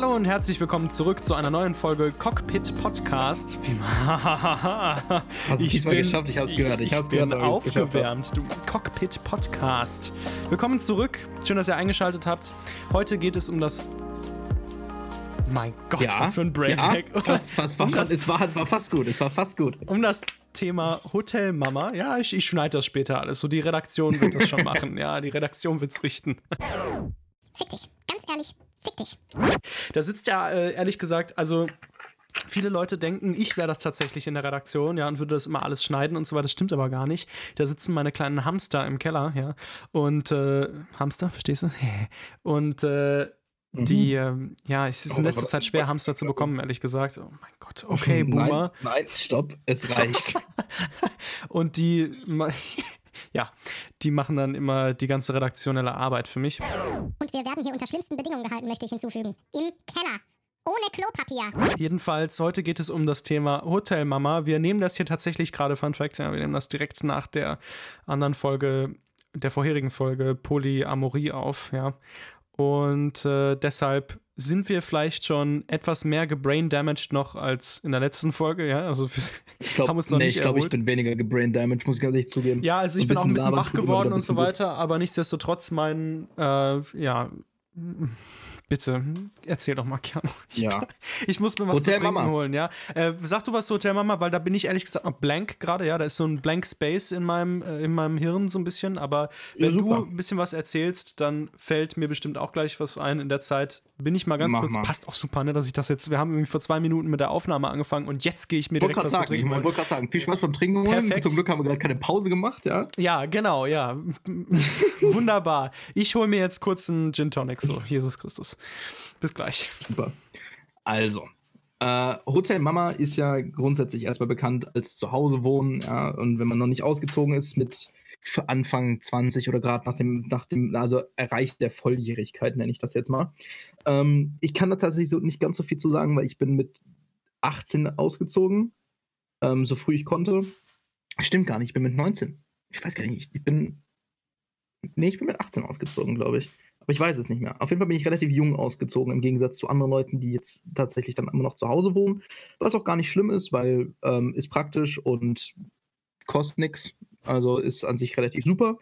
Hallo und herzlich willkommen zurück zu einer neuen Folge Cockpit Podcast. Wie Hast du es diesmal geschafft? Ich hab's gehört. Ich, ich bin gehört, aufgewärmt. Du Cockpit Podcast. Willkommen zurück. Schön, dass ihr eingeschaltet habt. Heute geht es um das mein Gott, ja, was für ein Brainhack. Ja, was, was war, um das, es, war, es war fast gut, es war fast gut. Um das Thema Hotelmama, ja, ich, ich schneide das später alles. So, die Redaktion wird das schon machen. Ja, die Redaktion wird's richten. Fick dich, ganz ehrlich, fick dich. Da sitzt ja, äh, ehrlich gesagt, also Viele Leute denken, ich wäre das tatsächlich in der Redaktion, ja, und würde das immer alles schneiden und so weiter. Das stimmt aber gar nicht. Da sitzen meine kleinen Hamster im Keller, ja. Und äh, Hamster, verstehst du? Und äh, Mhm. Die, ähm, ja, es ist oh, in letzter Zeit schwer, Hamster zu bekommen, ehrlich gesagt. Oh mein Gott, okay, Boomer. Nein, nein stopp, es reicht. und die, ja, die machen dann immer die ganze redaktionelle Arbeit für mich. Und wir werden hier unter schlimmsten Bedingungen gehalten, möchte ich hinzufügen. Im Keller. Ohne Klopapier. Jedenfalls, heute geht es um das Thema Hotelmama. Wir nehmen das hier tatsächlich gerade, Fun Fact, ja, wir nehmen das direkt nach der anderen Folge, der vorherigen Folge Polyamorie auf, ja. Und äh, deshalb sind wir vielleicht schon etwas mehr gebrain damaged noch als in der letzten Folge, ja? Also ich glaube, nee, ich, glaub, ich bin weniger gebrain damaged, muss ich ganz ehrlich zugeben. Ja, also ich so bin auch ein bisschen wach geworden und so weiter, aber nichtsdestotrotz mein äh, ja Bitte, erzähl doch mal, Keanu. Ich, ja. ich muss mir was Hotel zu trinken Mama. holen, ja. Äh, sag du was zu Hotel Mama, weil da bin ich ehrlich gesagt noch blank gerade, ja. Da ist so ein blank Space in meinem, äh, in meinem Hirn so ein bisschen. Aber wenn ja, du ein bisschen was erzählst, dann fällt mir bestimmt auch gleich was ein. In der Zeit bin ich mal ganz Mach kurz. Mal. Passt auch super, ne, dass ich das jetzt. Wir haben irgendwie vor zwei Minuten mit der Aufnahme angefangen und jetzt gehe ich mir direkt was sagen, zu trinken. Ich wollte gerade sagen, viel Spaß beim Trinken holen. Perfekt. Zum Glück haben wir gerade keine Pause gemacht, ja. Ja, genau, ja. Wunderbar. Ich hole mir jetzt kurz einen Gin Tonic, so, Jesus Christus. Bis gleich. Super. Also, äh, Hotel Mama ist ja grundsätzlich erstmal bekannt als Zuhause wohnen, ja, und wenn man noch nicht ausgezogen ist mit Anfang 20 oder gerade nach dem, nach dem, also Erreicht der Volljährigkeit, nenne ich das jetzt mal. Ähm, ich kann da tatsächlich so nicht ganz so viel zu sagen, weil ich bin mit 18 ausgezogen, ähm, so früh ich konnte. Stimmt gar nicht, ich bin mit 19. Ich weiß gar nicht, ich bin. Nee, ich bin mit 18 ausgezogen, glaube ich. Aber ich weiß es nicht mehr. Auf jeden Fall bin ich relativ jung ausgezogen, im Gegensatz zu anderen Leuten, die jetzt tatsächlich dann immer noch zu Hause wohnen. Was auch gar nicht schlimm ist, weil ähm, ist praktisch und kostet nichts. Also ist an sich relativ super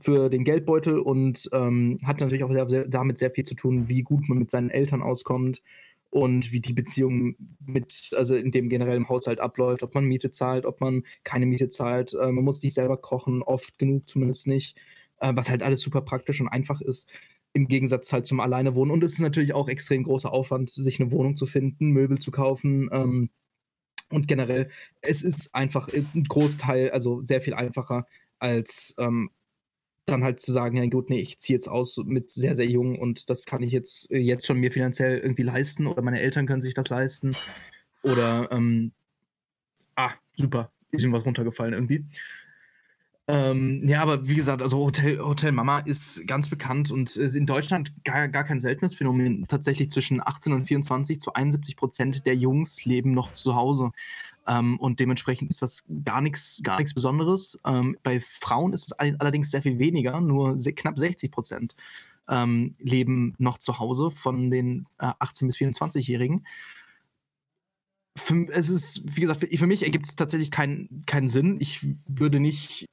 für den Geldbeutel und ähm, hat natürlich auch sehr, sehr, damit sehr viel zu tun, wie gut man mit seinen Eltern auskommt und wie die Beziehung mit, also in dem generellen Haushalt abläuft, ob man Miete zahlt, ob man keine Miete zahlt. Äh, man muss nicht selber kochen, oft genug zumindest nicht, äh, was halt alles super praktisch und einfach ist im Gegensatz halt zum Alleinewohnen. Und es ist natürlich auch extrem großer Aufwand, sich eine Wohnung zu finden, Möbel zu kaufen. Ähm, und generell, es ist einfach ein Großteil, also sehr viel einfacher, als ähm, dann halt zu sagen, ja gut, nee, ich ziehe jetzt aus mit sehr, sehr jung und das kann ich jetzt, jetzt schon mir finanziell irgendwie leisten oder meine Eltern können sich das leisten. Oder, ähm, ah, super, ist ihm was runtergefallen irgendwie. Ähm, ja, aber wie gesagt, also Hotel, Hotel Mama ist ganz bekannt und ist in Deutschland gar, gar kein seltenes Phänomen. Tatsächlich zwischen 18 und 24 zu 71 Prozent der Jungs leben noch zu Hause. Ähm, und dementsprechend ist das gar nichts gar Besonderes. Ähm, bei Frauen ist es allerdings sehr viel weniger, nur sehr, knapp 60 Prozent ähm, leben noch zu Hause von den äh, 18- bis 24-Jährigen. es ist, wie gesagt, für, mich ergibt es tatsächlich keinen keinen Sinn. Ich würde nicht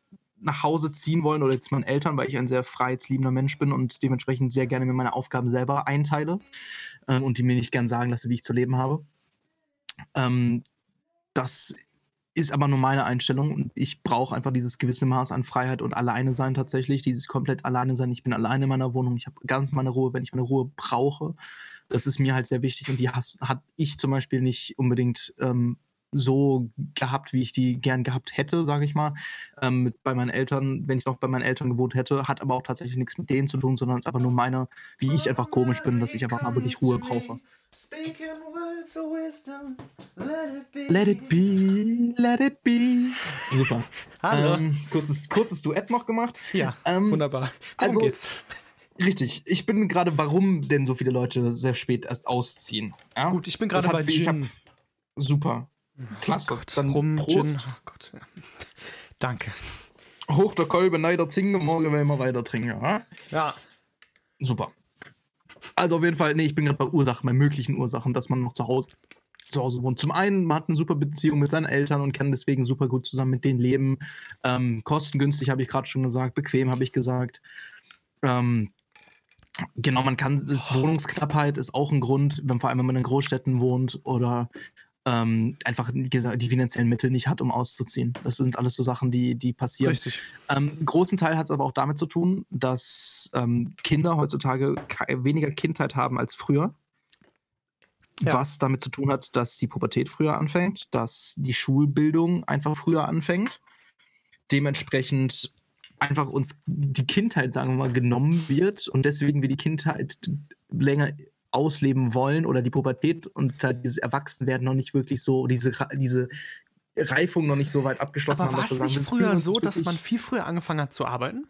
nach Hause ziehen wollen oder jetzt meinen Eltern, weil ich ein sehr freiheitsliebender Mensch bin und dementsprechend sehr gerne mir meine Aufgaben selber einteile ähm, und die mir nicht gern sagen lasse, wie ich zu leben habe. Ähm, das ist aber nur meine Einstellung und ich brauche einfach dieses gewisse Maß an Freiheit und alleine sein tatsächlich, dieses komplett alleine sein. Ich bin alleine in meiner Wohnung, ich habe ganz meine Ruhe, wenn ich meine Ruhe brauche. Das ist mir halt sehr wichtig und die hat ich zum Beispiel nicht unbedingt ähm, so gehabt, wie ich die gern gehabt hätte, sage ich mal. Ähm, mit, bei meinen Eltern, wenn ich noch bei meinen Eltern gewohnt hätte, hat aber auch tatsächlich nichts mit denen zu tun, sondern es ist einfach nur meine, wie ich einfach komisch bin, dass ich einfach mal wirklich Ruhe brauche. Let it be, let it be. Super. Hallo. Ähm, kurzes, kurzes Duett noch gemacht. Ja, ähm, wunderbar. Worum also, geht's? Richtig. Ich bin gerade, warum denn so viele Leute sehr spät erst ausziehen? Ja? Gut, ich bin gerade bei Gin. Super. Klasse. Oh Gott, Dann Rum, Prost. Gin. Oh Gott. Danke. Hoch der Kolbe, neider Zinge, morgen werden wir weiter trinken, ja? Ja. Super. Also auf jeden Fall, nee, ich bin gerade bei Ursachen, bei möglichen Ursachen, dass man noch zu Hause, zu Hause wohnt. Zum einen, man hat eine super Beziehung mit seinen Eltern und kann deswegen super gut zusammen mit denen leben. Ähm, kostengünstig, habe ich gerade schon gesagt, bequem, habe ich gesagt. Ähm, genau, man kann, ist Wohnungsknappheit ist auch ein Grund, wenn vor allem wenn man in Großstädten wohnt oder ähm, einfach die finanziellen Mittel nicht hat, um auszuziehen. Das sind alles so Sachen, die, die passieren. Richtig. Ähm, großen Teil hat es aber auch damit zu tun, dass ähm, Kinder heutzutage weniger Kindheit haben als früher. Ja. Was damit zu tun hat, dass die Pubertät früher anfängt, dass die Schulbildung einfach früher anfängt. Dementsprechend einfach uns die Kindheit, sagen wir mal, genommen wird und deswegen wir die Kindheit länger ausleben wollen oder die Pubertät und halt dieses Erwachsenwerden noch nicht wirklich so, diese, diese Reifung noch nicht so weit abgeschlossen Aber haben. war es nicht früher so, dass man viel früher angefangen hat zu arbeiten?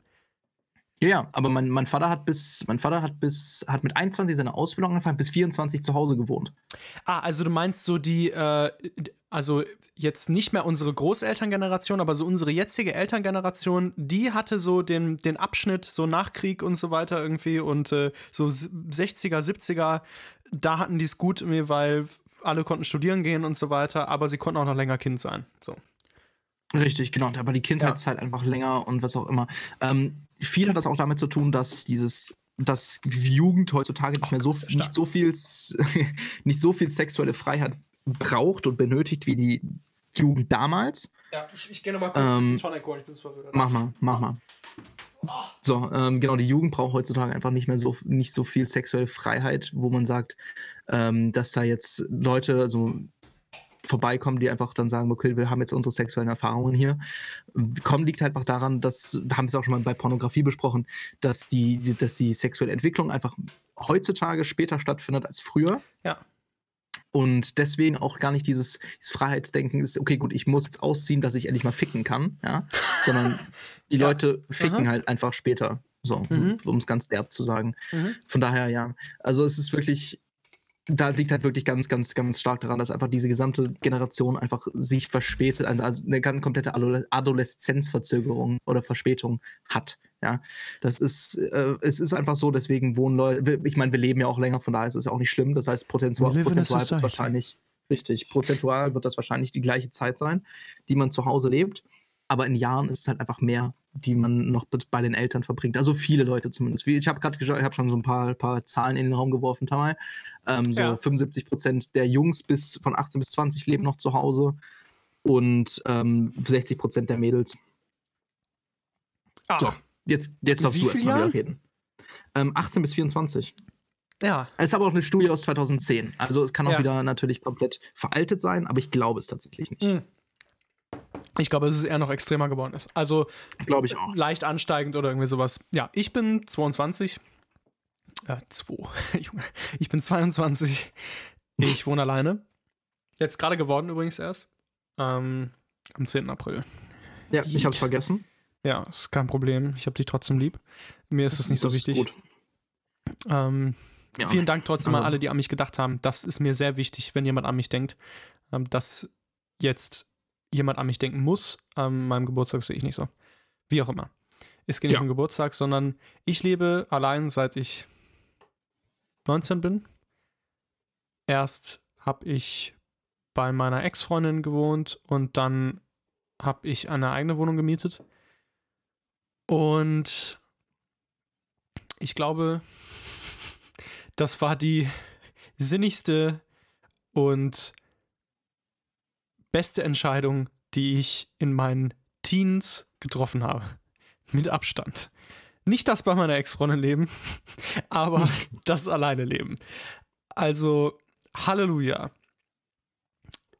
Ja, ja, aber mein, mein Vater hat bis, mein Vater hat bis, hat mit 21 seine Ausbildung angefangen, bis 24 zu Hause gewohnt. Ah, also du meinst so die, äh, also jetzt nicht mehr unsere Großelterngeneration, aber so unsere jetzige Elterngeneration, die hatte so den, den Abschnitt, so Nachkrieg und so weiter irgendwie und äh, so s- 60er, 70er, da hatten die es gut, irgendwie, weil alle konnten studieren gehen und so weiter, aber sie konnten auch noch länger Kind sein. So. Richtig, genau. Da war die Kindheitszeit einfach länger und was auch immer. Ähm, viel hat das auch damit zu tun, dass dieses, dass Jugend heutzutage nicht mehr so, nicht so viel, nicht so viel sexuelle Freiheit braucht und benötigt wie die Jugend damals. Ja, ich, ich gehe nochmal kurz ein bisschen Tonic holen, ich bin verwirrt. Mach mal, mach mal. So, ähm, genau, die Jugend braucht heutzutage einfach nicht mehr so, nicht so viel sexuelle Freiheit, wo man sagt, ähm, dass da jetzt Leute, also vorbeikommen, die einfach dann sagen, okay, wir haben jetzt unsere sexuellen Erfahrungen hier. Kommen liegt halt einfach daran, dass, wir haben es auch schon mal bei Pornografie besprochen, dass die, dass die sexuelle Entwicklung einfach heutzutage später stattfindet als früher. Ja. Und deswegen auch gar nicht dieses, dieses Freiheitsdenken ist, okay, gut, ich muss jetzt ausziehen, dass ich endlich mal ficken kann, ja. Sondern die Ja. Leute ficken Aha. halt einfach später. So, Mhm. um es ganz derb zu sagen. Mhm. Von daher, ja. Also es ist wirklich, da liegt halt wirklich ganz, ganz, ganz stark daran, dass einfach diese gesamte Generation einfach sich verspätet, also, also eine ganz komplette Adole- Adoleszenzverzögerung oder Verspätung hat. Ja, das ist, äh, es ist einfach so, deswegen wohnen Leute, ich meine, wir leben ja auch länger, von daher ist es ja auch nicht schlimm. Das heißt, prozentual, prozentual wird wahrscheinlich, richtig, prozentual wird das wahrscheinlich die gleiche Zeit sein, die man zu Hause lebt. Aber in Jahren ist es halt einfach mehr, die man noch be- bei den Eltern verbringt. Also viele Leute zumindest. Ich habe gerade ich habe schon so ein paar, paar Zahlen in den Raum geworfen, Tamal. Ähm, so Ja. 75 Prozent der Jungs bis von 18 bis 20 leben noch zu Hause und ähm, 60 Prozent der Mädels. Ach, So, jetzt, jetzt darfst du erstmal Jahren? wieder reden. Ähm, 18 bis 24. ja. Es ist aber auch eine Studie aus 2010. Also es kann auch Ja. wieder natürlich komplett veraltet sein, aber ich glaube es tatsächlich nicht. Mhm. Ich glaube, dass es eher noch extremer geworden ist. Also Glaube ich auch. leicht ansteigend oder irgendwie sowas. Ja, ich bin 22. Äh, 2. Junge. Ich bin 22. Ich wohne alleine. Jetzt gerade geworden übrigens erst. Ähm, am 10. April. Ja, ich habe es Yeet. vergessen. Ja, ist kein Problem. Ich habe dich trotzdem lieb. Mir ist es nicht so Das ist wichtig. gut. Ähm, Ja. Vielen Dank trotzdem an Also- alle, die an mich gedacht haben. Das ist mir sehr wichtig, wenn jemand an mich denkt. Ähm, dass jetzt jemand an mich denken muss. An meinem Geburtstag sehe ich nicht so. Wie auch immer. Es geht nicht Ja. um Geburtstag, sondern ich lebe allein seit ich 19 bin. Erst habe ich bei meiner Ex-Freundin gewohnt und dann habe ich eine eigene Wohnung gemietet. Und ich glaube, das war die sinnigste und beste Entscheidung, die ich in meinen Teens getroffen habe. Mit Abstand. Nicht das bei meiner Ex-Freundin leben, aber das alleine leben. Also, Halleluja.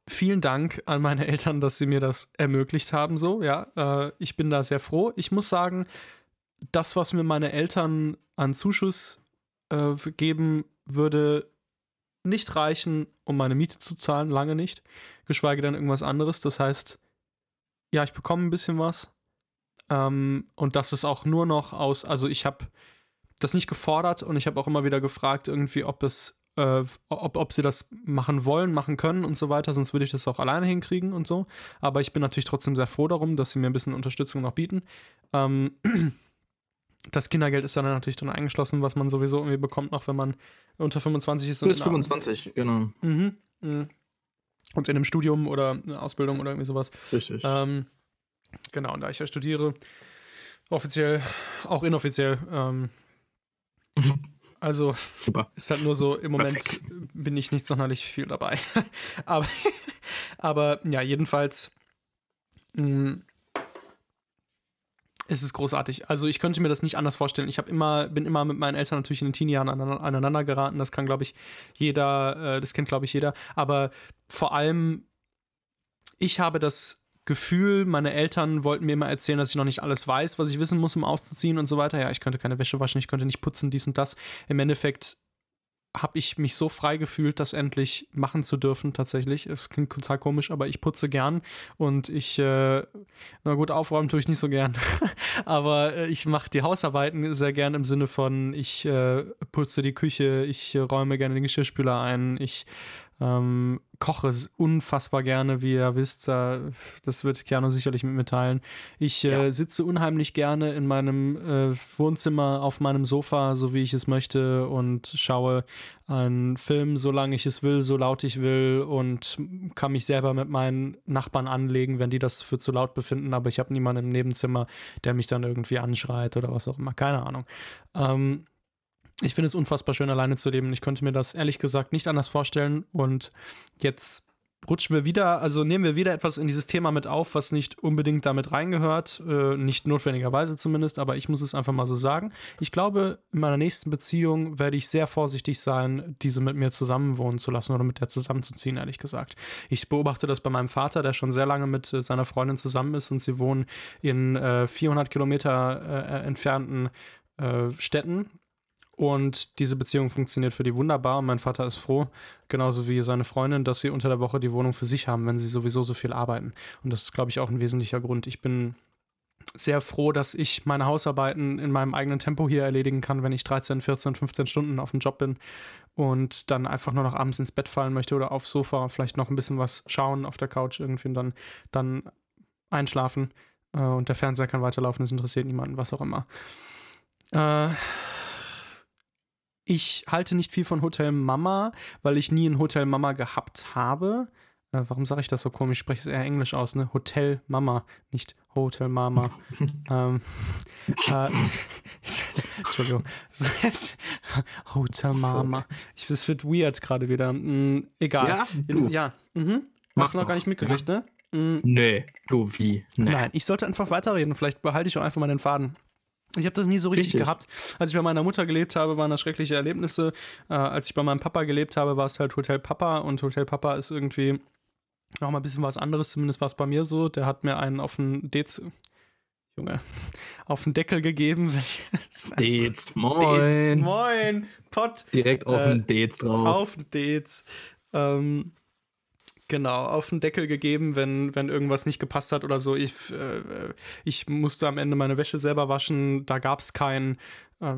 Vielen Dank an meine Eltern, dass sie mir das ermöglicht haben, so, ja. Äh, ich bin da sehr froh. Ich muss sagen, das, was mir meine Eltern an Zuschuss äh, geben, würde nicht reichen, um meine Miete zu zahlen, lange nicht. Geschweige denn irgendwas anderes. Das heißt, ja, ich bekomme ein bisschen was. Ähm, und das ist auch nur noch aus, also ich habe das nicht gefordert und ich habe auch immer wieder gefragt, irgendwie, ob es, äh, ob, ob sie das machen wollen, machen können und so weiter, sonst würde ich das auch alleine hinkriegen und so. Aber ich bin natürlich trotzdem sehr froh darum, dass sie mir ein bisschen Unterstützung noch bieten. Ähm, das Kindergeld ist dann natürlich dann eingeschlossen, was man sowieso irgendwie bekommt, noch wenn man unter 25 ist. und Bis in einer- 25, genau. Mhm. mhm. Und in einem Studium oder eine Ausbildung oder irgendwie sowas. Richtig. Ähm, genau, und da ich ja studiere, offiziell, auch inoffiziell, ähm, also Super. ist halt nur so, im Moment Perfekt. bin ich nicht sonderlich viel dabei. aber, aber ja, jedenfalls mh, ist es großartig. Also ich könnte mir das nicht anders vorstellen. Ich habe immer, bin immer mit meinen Eltern natürlich in den Teenie-Jahren aneinander geraten. Das kann, glaube ich, jeder, äh, das kennt, glaube ich, jeder. Aber vor allem, ich habe das Gefühl, meine Eltern wollten mir immer erzählen, dass ich noch nicht alles weiß, was ich wissen muss, um auszuziehen und so weiter. Ja, ich könnte keine Wäsche waschen, ich könnte nicht putzen, dies und das. Im Endeffekt habe ich mich so frei gefühlt, das endlich machen zu dürfen, tatsächlich. Es klingt total komisch, aber ich putze gern und ich, äh, na gut, aufräumen tue ich nicht so gern. aber äh, ich mache die Hausarbeiten sehr gern im Sinne von, ich äh, putze die Küche, ich äh, räume gerne den Geschirrspüler ein, ich ähm, koche unfassbar gerne, wie ihr wisst. Da, das wird Keanu sicherlich mit mir teilen. Ich äh, Ja. sitze unheimlich gerne in meinem äh, Wohnzimmer auf meinem Sofa, so wie ich es möchte, und schaue einen Film, solange ich es will, so laut ich will und kann mich selber mit meinen Nachbarn anlegen, wenn die das für zu laut befinden. Aber ich habe niemanden im Nebenzimmer, der mich dann irgendwie anschreit oder was auch immer. Keine Ahnung. Ähm, ich finde es unfassbar schön, alleine zu leben. Ich könnte mir das ehrlich gesagt nicht anders vorstellen. Und jetzt rutschen wir wieder, also nehmen wir wieder etwas in dieses Thema mit auf, was nicht unbedingt damit reingehört, äh, nicht notwendigerweise zumindest, aber ich muss es einfach mal so sagen. Ich glaube, in meiner nächsten Beziehung werde ich sehr vorsichtig sein, diese mit mir zusammenwohnen zu lassen oder mit der zusammenzuziehen, ehrlich gesagt. Ich beobachte das bei meinem Vater, der schon sehr lange mit äh, seiner Freundin zusammen ist und sie wohnen in äh, 400 Kilometer äh, entfernten äh, Städten und diese Beziehung funktioniert für die wunderbar. Und mein Vater ist froh, genauso wie seine Freundin, dass sie unter der Woche die Wohnung für sich haben, wenn sie sowieso so viel arbeiten. Und das ist, glaube ich, auch ein wesentlicher Grund. Ich bin sehr froh, dass ich meine Hausarbeiten in meinem eigenen Tempo hier erledigen kann, wenn ich 13, 14, 15 Stunden auf dem Job bin und dann einfach nur noch abends ins Bett fallen möchte oder aufs Sofa, vielleicht noch ein bisschen was schauen auf der Couch irgendwie und dann, dann einschlafen äh, und der Fernseher kann weiterlaufen, es interessiert niemanden, was auch immer. Äh, ich halte nicht viel von Hotel Mama, weil ich nie ein Hotel Mama gehabt habe. Äh, warum sage ich das so komisch? Ich spreche es eher Englisch aus, ne? Hotel Mama, nicht Hotel Mama. ähm, äh, Entschuldigung. Hotel Mama. Ich, das wird weird gerade wieder. Mm, egal. Ja, du. Ja. Mhm. Hast du noch gar nicht mitgekriegt, ne? Mm, Nee, du wie? Nee. Nein, ich sollte einfach weiterreden. Vielleicht behalte ich auch einfach mal den Faden. Ich habe das nie so richtig, Richtig. gehabt. Als ich bei meiner Mutter gelebt habe, waren das schreckliche Erlebnisse. Äh, als ich bei meinem Papa gelebt habe, war es halt Hotel Papa und Hotel Papa ist irgendwie noch mal ein bisschen was anderes. Zumindest war es bei mir so. Der hat mir einen auf den Dez Junge, auf den Deckel gegeben. welches- Dates, Dez, moin. moin, Pott Direkt auf Äh, den Dates drauf. auf den Dates. Ähm, genau, auf den Deckel gegeben, wenn, wenn irgendwas nicht gepasst hat oder so. Ich, äh, ich musste am Ende meine Wäsche selber waschen, da gab es keinen. Äh,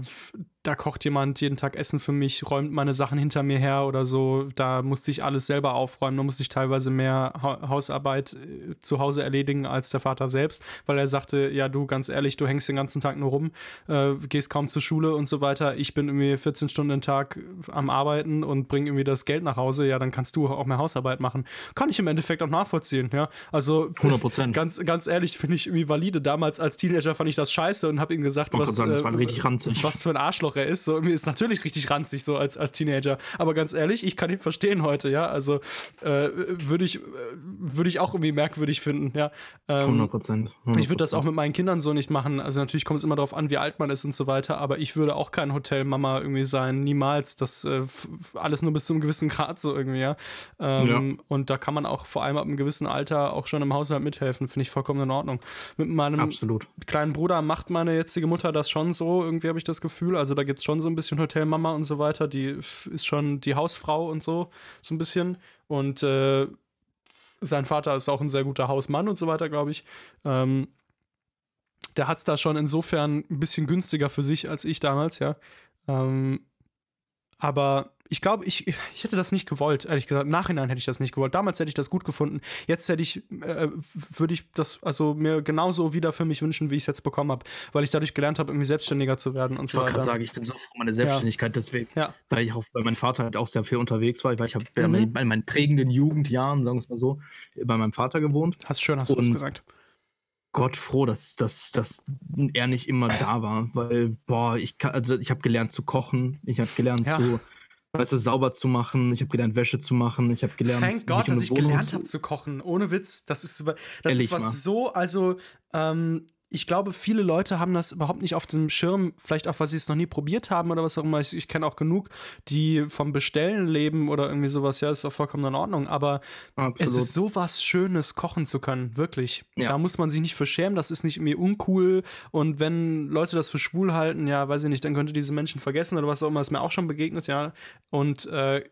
da kocht jemand jeden Tag Essen für mich, räumt meine Sachen hinter mir her oder so. Da musste ich alles selber aufräumen. Da musste ich teilweise mehr ha Hausarbeit äh, zu Hause erledigen als der Vater selbst, weil er sagte, ja du, ganz ehrlich, du hängst den ganzen Tag nur rum, äh, gehst kaum zur Schule und so weiter. Ich bin irgendwie 14 Stunden am Tag am Arbeiten und bringe irgendwie das Geld nach Hause. Ja, dann kannst du auch mehr Hausarbeit machen. Kann ich im Endeffekt auch nachvollziehen, ja. Also 100%. ganz, ganz ehrlich, finde ich irgendwie valide. Damals als Teenager fand ich das scheiße und habe ihm gesagt, was, sagen, das äh, war richtig ranzig. was für ein Arschloch er ist. So, irgendwie ist natürlich richtig ranzig, so als, als Teenager. Aber ganz ehrlich, ich kann ihn verstehen heute, ja. Also äh, würde ich, würde ich auch irgendwie merkwürdig finden, ja. Ähm, 100 Prozent. ich würde das auch mit meinen Kindern so nicht machen. Also natürlich kommt es immer darauf an, wie alt man ist und so weiter, aber ich würde auch kein Hotelmama irgendwie sein, niemals. Das äh, alles nur bis zu einem gewissen Grad so irgendwie, ja. Ähm, Und da kann man auch vor allem ab einem gewissen Alter auch schon im Haushalt mithelfen, finde ich vollkommen in Ordnung. Mit meinem Absolut. kleinen Bruder macht meine jetzige Mutter das schon so, irgendwie habe ich das Gefühl. Also da gibt es schon so ein bisschen Hotelmama und so weiter. Die ist schon die Hausfrau und so, so ein bisschen. Und äh, sein Vater ist auch ein sehr guter Hausmann und so weiter, glaube ich. Ähm, der hat es da schon insofern ein bisschen günstiger für sich als ich damals, ja. Ähm, aber ich glaube, ich, ich hätte das nicht gewollt, ehrlich gesagt. Im Nachhinein hätte ich das nicht gewollt. Damals hätte ich das gut gefunden. Jetzt hätte ich, äh, würde ich das also mir genauso wieder für mich wünschen, wie ich es jetzt bekommen habe, weil ich dadurch gelernt habe, irgendwie selbstständiger zu werden und Ich so wollte weiter. gerade sagen, ich bin so froh um meine Selbstständigkeit deswegen, Ja. weil ich auch bei meinem Vater halt auch sehr viel unterwegs war, weil ich habe ja Mhm. in meinen- prägenden Jugendjahren, sagen wir es mal so, bei meinem Vater gewohnt. Hast schön, hast du das gesagt. Gott froh, dass, dass, dass er nicht immer da war, weil, boah, ich kann, also ich habe gelernt zu kochen, ich habe gelernt Ja. zu, weißt du, sauber zu machen, ich habe gelernt, Wäsche zu machen, ich habe gelernt, Thank God, dass ich Wohnung gelernt zu- habe zu kochen. Ohne Witz. Das ist, das Ehrlich ist was mal. so, also, ähm, ich glaube, viele Leute haben das überhaupt nicht auf dem Schirm, vielleicht auch, weil sie es noch nie probiert haben oder was auch immer. Ich, ich kenne auch genug, die vom Bestellen leben oder irgendwie sowas. Ja, ist auch vollkommen in Ordnung. Aber Absolut. es ist so was Schönes, kochen zu können, wirklich. Ja. Da muss man sich nicht für schämen, das ist nicht irgendwie uncool. Und wenn Leute das für schwul halten, ja, weiß ich nicht, dann könnte diese Menschen vergessen oder was auch immer, ist mir auch schon begegnet, ja. Und äh,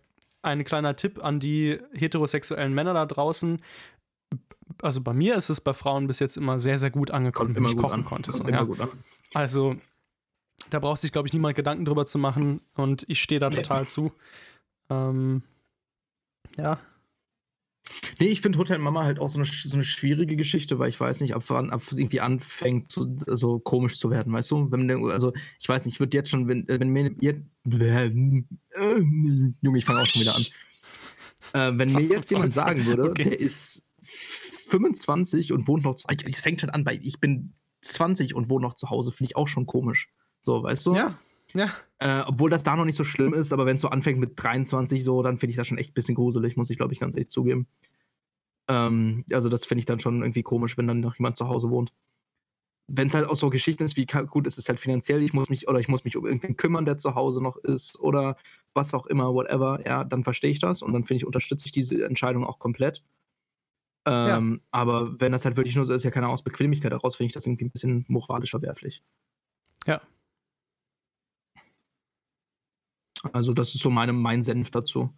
ein kleiner Tipp an die heterosexuellen Männer da draußen. Also bei mir ist es bei Frauen bis jetzt immer sehr, sehr gut angekommen, wenn ich kochen an. konnte. So, ja. Also da braucht sich, glaube ich, niemand Gedanken drüber zu machen und ich stehe da Nee. total zu. Ähm, ja, Nee, ich finde Hotel Mama halt auch so eine, so eine schwierige Geschichte, weil ich weiß nicht, ab wann ab irgendwie anfängt, so komisch zu werden, weißt du? Wenn, also, ich weiß nicht, ich würde jetzt schon, wenn, äh, wenn mir jetzt, Junge, ich fange auch schon wieder an. Äh, wenn mir jetzt jemand sagen würde, Okay. der ist 25 und wohnt noch zu Hause, es fängt schon an bei, ich bin 20 und wohne noch zu Hause, finde ich auch schon komisch. So, weißt du? ja, ja. Äh, obwohl das da noch nicht so schlimm ist, aber wenn es so anfängt mit 23 so, dann finde ich das schon echt ein bisschen gruselig, muss ich glaube ich ganz ehrlich zugeben. Ähm, also das finde ich dann schon irgendwie komisch, wenn dann noch jemand zu Hause wohnt. Wenn es halt auch so Geschichten ist, wie gut ist es halt finanziell, ich muss mich oder ich muss mich um irgendwen kümmern, der zu Hause noch ist oder was auch immer, whatever, ja, dann verstehe ich das und dann finde ich, unterstütze ich diese Entscheidung auch komplett. Ähm, Aber wenn das halt wirklich nur so ist, ja keine aus Bequemlichkeit heraus, finde ich das irgendwie ein bisschen moralisch verwerflich. Ja. Also, das ist so meine, mein Senf dazu.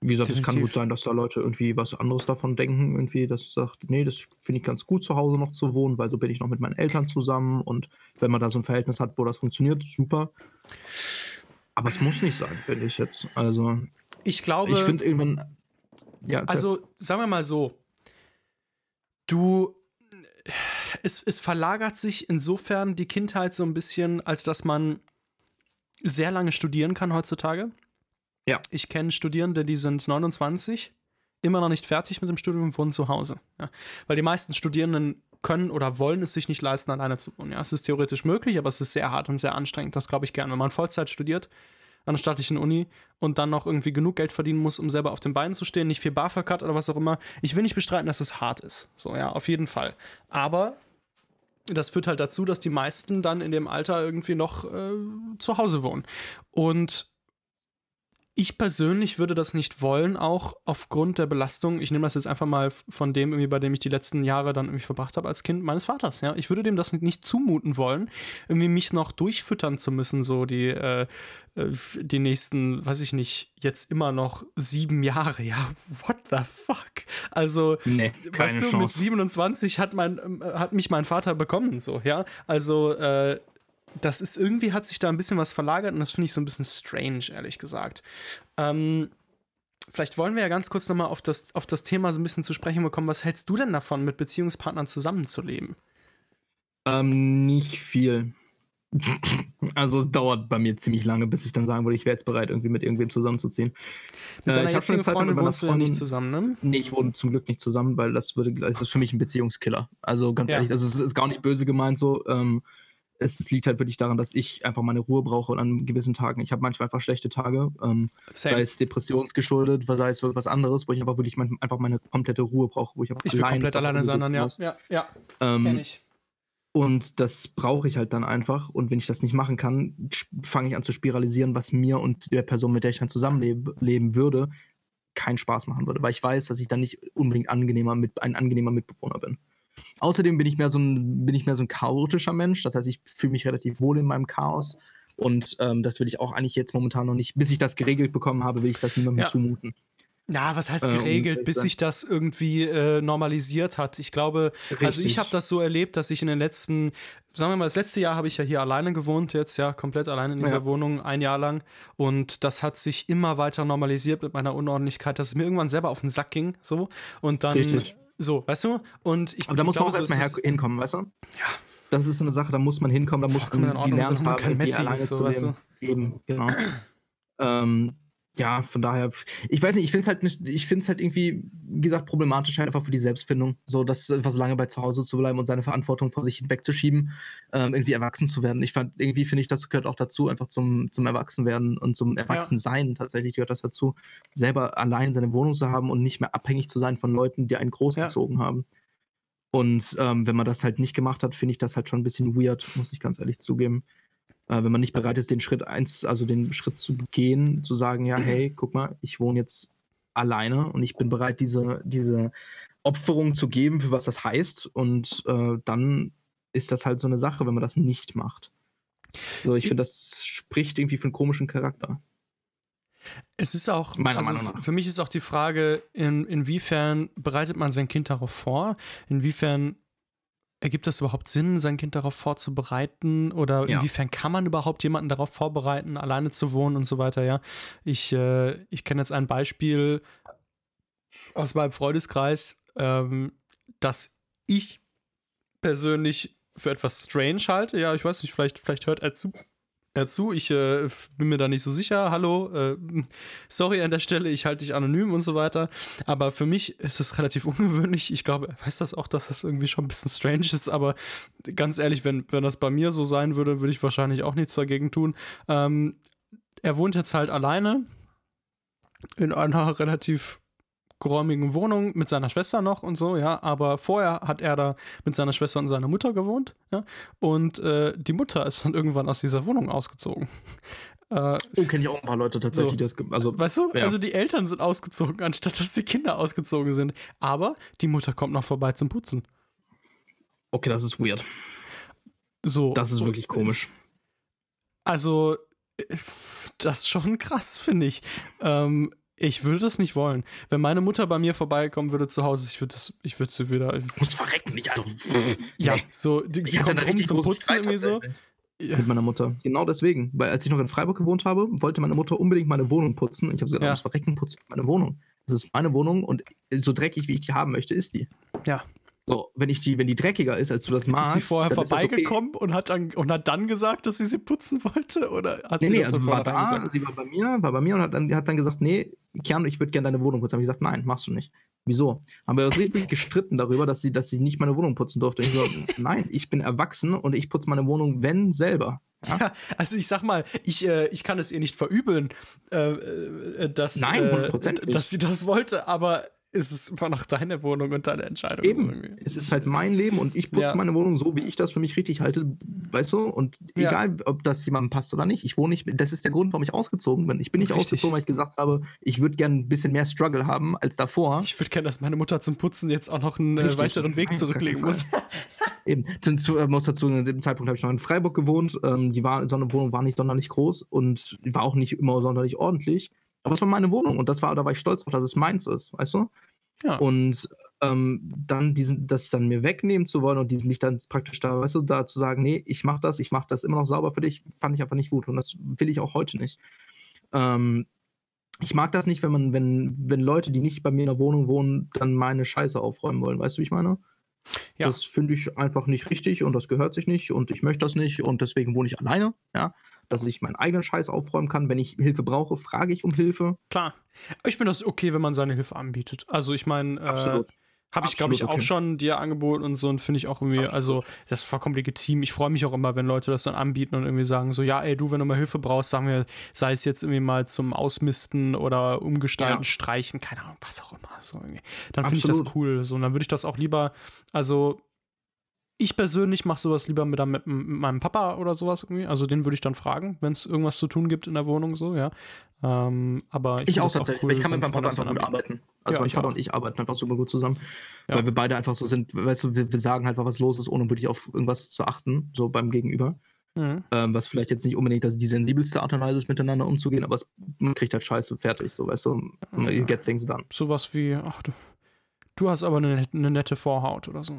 Wie gesagt, es kann Definitiv. gut sein, dass da Leute irgendwie was anderes davon denken, irgendwie, das sagt, nee, das finde ich ganz gut, zu Hause noch zu wohnen, weil so bin ich noch mit meinen Eltern zusammen und wenn man da so ein Verhältnis hat, wo das funktioniert, super. Aber es muss nicht sein, finde ich jetzt. Also, Ich glaube, ich finde irgendwann. Ja, also sagen wir mal so, du, es, es verlagert sich insofern die Kindheit so ein bisschen, als dass man sehr lange studieren kann heutzutage. Ja. Ich kenne Studierende, die sind 29, immer noch nicht fertig mit dem Studium und wohnen zu Hause. Ja. Weil die meisten Studierenden können oder wollen es sich nicht leisten, alleine zu wohnen. Ja, es ist theoretisch möglich, aber es ist sehr hart und sehr anstrengend. Das glaube ich gerne. Wenn man Vollzeit studiert an der staatlichen Uni und dann noch irgendwie genug Geld verdienen muss, um selber auf den Beinen zu stehen, nicht viel BAföG hat oder was auch immer. Ich will nicht bestreiten, dass es hart ist. So, ja, auf jeden Fall. Aber das führt halt dazu, dass die meisten dann in dem Alter irgendwie noch äh, zu Hause wohnen. Und ich persönlich würde das nicht wollen, auch aufgrund der Belastung. Ich nehme das jetzt einfach mal von dem, irgendwie, bei dem ich die letzten Jahre dann irgendwie verbracht habe als Kind meines Vaters. Ja, ich würde dem das nicht zumuten wollen, irgendwie mich noch durchfüttern zu müssen, so die äh, äh, die nächsten, weiß ich nicht, jetzt immer noch sieben Jahre. Ja, what the fuck? Also nee, weißt du, mit Chance. 27 hat, mein, ähm, hat mich mein Vater bekommen, so, ja. Also, äh, das ist irgendwie, hat sich da ein bisschen was verlagert und das finde ich so ein bisschen strange, ehrlich gesagt. Ähm, vielleicht wollen wir ja ganz kurz nochmal auf das, auf das Thema so ein bisschen zu sprechen bekommen. Was hältst du denn davon, mit Beziehungspartnern zusammenzuleben? Ähm, nicht viel. Also es dauert bei mir ziemlich lange, bis ich dann sagen würde, ich wäre jetzt bereit, irgendwie mit irgendwem zusammenzuziehen. Mit Äh, deiner ich hab schon jetzigen eine Zeit Freundin mit meiner du ja nicht Freundin- zusammen, ne? Nee, ich wohne zum Glück nicht zusammen, weil das würde, das ist für mich ein Beziehungskiller. Also ganz Ja. ehrlich, also es ist gar nicht böse gemeint so. Ähm, es, es liegt halt wirklich daran, dass ich einfach meine Ruhe brauche und an gewissen Tagen. Ich habe manchmal einfach schlechte Tage, ähm, sei es depressionsgeschuldet, sei es was anderes, wo ich einfach wirklich mein, einfach meine komplette Ruhe brauche, wo ich einfach Ich will komplett alleine sein, dann, ja. Ja, ja, Ähm, kenn ich. Und das brauche ich halt dann einfach. Und wenn ich das nicht machen kann, fange ich an zu spiralisieren, was mir und der Person, mit der ich dann zusammenleben leben würde, keinen Spaß machen würde. Weil ich weiß, dass ich dann nicht unbedingt angenehmer mit, ein angenehmer Mitbewohner bin. Außerdem bin ich mehr so ein, bin ich mehr so ein chaotischer Mensch. Das heißt, ich fühle mich relativ wohl in meinem Chaos. Und ähm, das will ich auch eigentlich jetzt momentan noch nicht, bis ich das geregelt bekommen habe, will ich das niemandem Ja. zumuten. Ja, was heißt Äh, geregelt, bis sich das irgendwie äh, normalisiert hat? Ich glaube, also ich Richtig. habe das so erlebt, dass ich in den letzten, sagen wir mal, das letzte Jahr habe ich ja hier alleine gewohnt, jetzt ja komplett alleine in dieser Ja. Wohnung, ein Jahr lang. Und das hat sich immer weiter normalisiert mit meiner Unordentlichkeit, dass es mir irgendwann selber auf den Sack ging, so. Und dann, Richtig. So, weißt du? Und ich Aber da muss glaube, man auch so erstmal hinkommen, weißt du? Ja. Das ist so eine Sache, da muss man hinkommen, da muss man gelernt haben, Messi alleine so, zu weißt leben. Eben, genau. ähm, ja, von daher, ich weiß nicht, ich finde es halt nicht, ich finde es halt irgendwie, wie gesagt, problematisch halt einfach für die Selbstfindung. So, dass einfach so lange bei zu Hause zu bleiben und seine Verantwortung vor sich hinwegzuschieben, ähm, irgendwie erwachsen zu werden. Ich fand, irgendwie finde ich, das gehört auch dazu, einfach zum, zum Erwachsenwerden und zum Erwachsensein tatsächlich gehört das dazu, selber allein seine Wohnung zu haben und nicht mehr abhängig zu sein von Leuten, die einen großgezogen haben. Und ähm, wenn man das halt nicht gemacht hat, finde ich das halt schon ein bisschen weird, muss ich ganz ehrlich zugeben. Äh, wenn man nicht bereit ist, den Schritt eins, also den Schritt zu gehen, zu sagen, ja, hey, guck mal, ich wohne jetzt alleine und ich bin bereit, diese, diese Opferung zu geben, für was das heißt. Und äh, dann ist das halt so eine Sache, wenn man das nicht macht. So, ich finde, das spricht irgendwie für einen komischen Charakter. Es ist auch, Meiner also Meinung nach. für mich ist auch die Frage, in, inwiefern bereitet man sein Kind darauf vor? Inwiefern ergibt es überhaupt Sinn, sein Kind darauf vorzubereiten? Oder Ja. inwiefern kann man überhaupt jemanden darauf vorbereiten, alleine zu wohnen und so weiter? Ja, ich, äh, ich kenne jetzt ein Beispiel aus meinem Freundeskreis, ähm, das ich persönlich für etwas strange halte. Ja, ich weiß nicht, vielleicht, vielleicht hört er zu. Er zu. Ich äh, bin mir da nicht so sicher. Hallo, äh, sorry an der Stelle, ich halte dich anonym und so weiter. Aber für mich ist es relativ ungewöhnlich. Ich glaube, er weiß das auch, dass das irgendwie schon ein bisschen strange ist. Aber ganz ehrlich, wenn, wenn das bei mir so sein würde, würde ich wahrscheinlich auch nichts dagegen tun. Ähm, er wohnt jetzt halt alleine in einer relativ geräumigen Wohnung mit seiner Schwester noch und so, ja. Aber vorher hat er da mit seiner Schwester und seiner Mutter gewohnt, ja. Und äh, die Mutter ist dann irgendwann aus dieser Wohnung ausgezogen. Äh, Oh, kenne ich auch ein paar Leute tatsächlich, So. die das, also, weißt du, Ja. also die Eltern sind ausgezogen, anstatt dass die Kinder ausgezogen sind. Aber die Mutter kommt noch vorbei zum Putzen. okay, das ist weird. So. Das ist wirklich komisch. Also, äh, das ist schon krass, finde ich. Ähm, ich würde das nicht wollen. Wenn meine Mutter bei mir vorbeikommen würde zu Hause, ich würde das, ich würde sie wieder. Du musst verrecken, nicht also. Ja, Nee. so, die, sie Ich kommt rum zum Putzen irgendwie so. Ja. Mit meiner Mutter. Genau deswegen. Weil als ich noch in Freiburg gewohnt habe, wollte meine Mutter unbedingt meine Wohnung putzen. Ich habe gesagt, Ja. das Verrecken putzt meine Wohnung. Das ist meine Wohnung und so dreckig, wie ich die haben möchte, ist die. Ja. So, wenn ich die, wenn die dreckiger ist, als du das magst, Ist sie vorher das okay. vorbeigekommen und, hat dann, und hat dann gesagt, dass sie sie putzen wollte? Oder hat Nee, sie nee, das also war da, gesagt? sie war bei mir, war bei mir und hat dann, hat dann gesagt, nee, Kian, ich würde gerne deine Wohnung putzen. Habe ich gesagt, nein, machst du nicht. Wieso? Haben wir uns richtig gestritten darüber, dass sie, dass sie nicht meine Wohnung putzen durfte. Und ich so, nein, ich bin erwachsen und ich putze meine Wohnung, wenn selber. Ja, also ich sag mal, ich, äh, ich kann es ihr nicht verübeln, äh, äh, dass, Nein, äh, dass sie das wollte, aber es ist immer noch deine Wohnung und deine Entscheidung. Eben. irgendwie. Es ist halt mein Leben und ich putze Ja. meine Wohnung so, wie ich das für mich richtig halte, weißt du? Und Ja. egal, ob das jemandem passt oder nicht, ich wohne nicht, das ist der Grund, warum ich ausgezogen bin. Ich bin nicht Richtig. ausgezogen, weil ich gesagt habe, ich würde gerne ein bisschen mehr Struggle haben als davor. Ich würde gerne, dass meine Mutter zum Putzen jetzt auch noch einen äh, Richtig. weiteren Weg Nein, zurücklegen muss. Eben. Zu, zu, äh, muss dazu, in dem Zeitpunkt habe ich noch in Freiburg gewohnt. Ähm, die war, so eine Wohnung war nicht sonderlich groß und war auch nicht immer sonderlich ordentlich. Aber es war meine Wohnung und das war, da war ich stolz drauf, dass es meins ist, weißt du? Ja. Und ähm, dann diesen, das dann mir wegnehmen zu wollen und die, mich dann praktisch da, weißt du, da zu sagen, nee, ich mach das, ich mach das immer noch sauber für dich, fand ich einfach nicht gut. Und das will ich auch heute nicht. Ähm, ich mag das nicht, wenn man, wenn, wenn Leute, die nicht bei mir in der Wohnung wohnen, dann meine Scheiße aufräumen wollen. Weißt du, wie ich meine? Ja. Das finde ich einfach nicht richtig und das gehört sich nicht und ich möchte das nicht und deswegen wohne ich alleine, ja. Dass ich meinen eigenen Scheiß aufräumen kann. Wenn ich Hilfe brauche, frage ich um Hilfe. Klar. Ich finde das okay, wenn man seine Hilfe anbietet. Also ich meine, äh, habe ich, glaube ich, Absolut auch okay. schon dir angeboten und so und finde ich auch irgendwie, Absolut. also das ist vollkommen legitim. Ich freue mich auch immer, wenn Leute das dann anbieten und irgendwie sagen, so, ja, ey, du, wenn du mal Hilfe brauchst, sagen wir, sei es jetzt irgendwie mal zum Ausmisten oder Umgestalten, Ja. streichen, keine Ahnung, was auch immer. So irgendwie. Dann finde ich das cool. So, und dann würde ich das auch lieber, also ich persönlich mache sowas lieber mit, mit, meinem Papa oder sowas irgendwie. Also den würde ich dann fragen, wenn es irgendwas zu tun gibt in der Wohnung, so, ja. Ähm, aber Ich find auch tatsächlich. cool, weil ich kann mit meinem Papa einfach gut arbeiten. Also Ja, mein ich Vater auch. und ich arbeiten einfach super gut zusammen. Ja. Weil wir beide einfach so sind, weißt du, wir, wir sagen halt, was los ist, ohne wirklich auf irgendwas zu achten, so beim Gegenüber. Mhm. Ähm, was vielleicht jetzt nicht unbedingt das die sensibelste Art und Weise ist, miteinander umzugehen, aber es, man kriegt halt Scheiße fertig, so weißt du. You get things done. Sowas wie, ach du, du hast aber eine, eine nette Vorhaut oder so.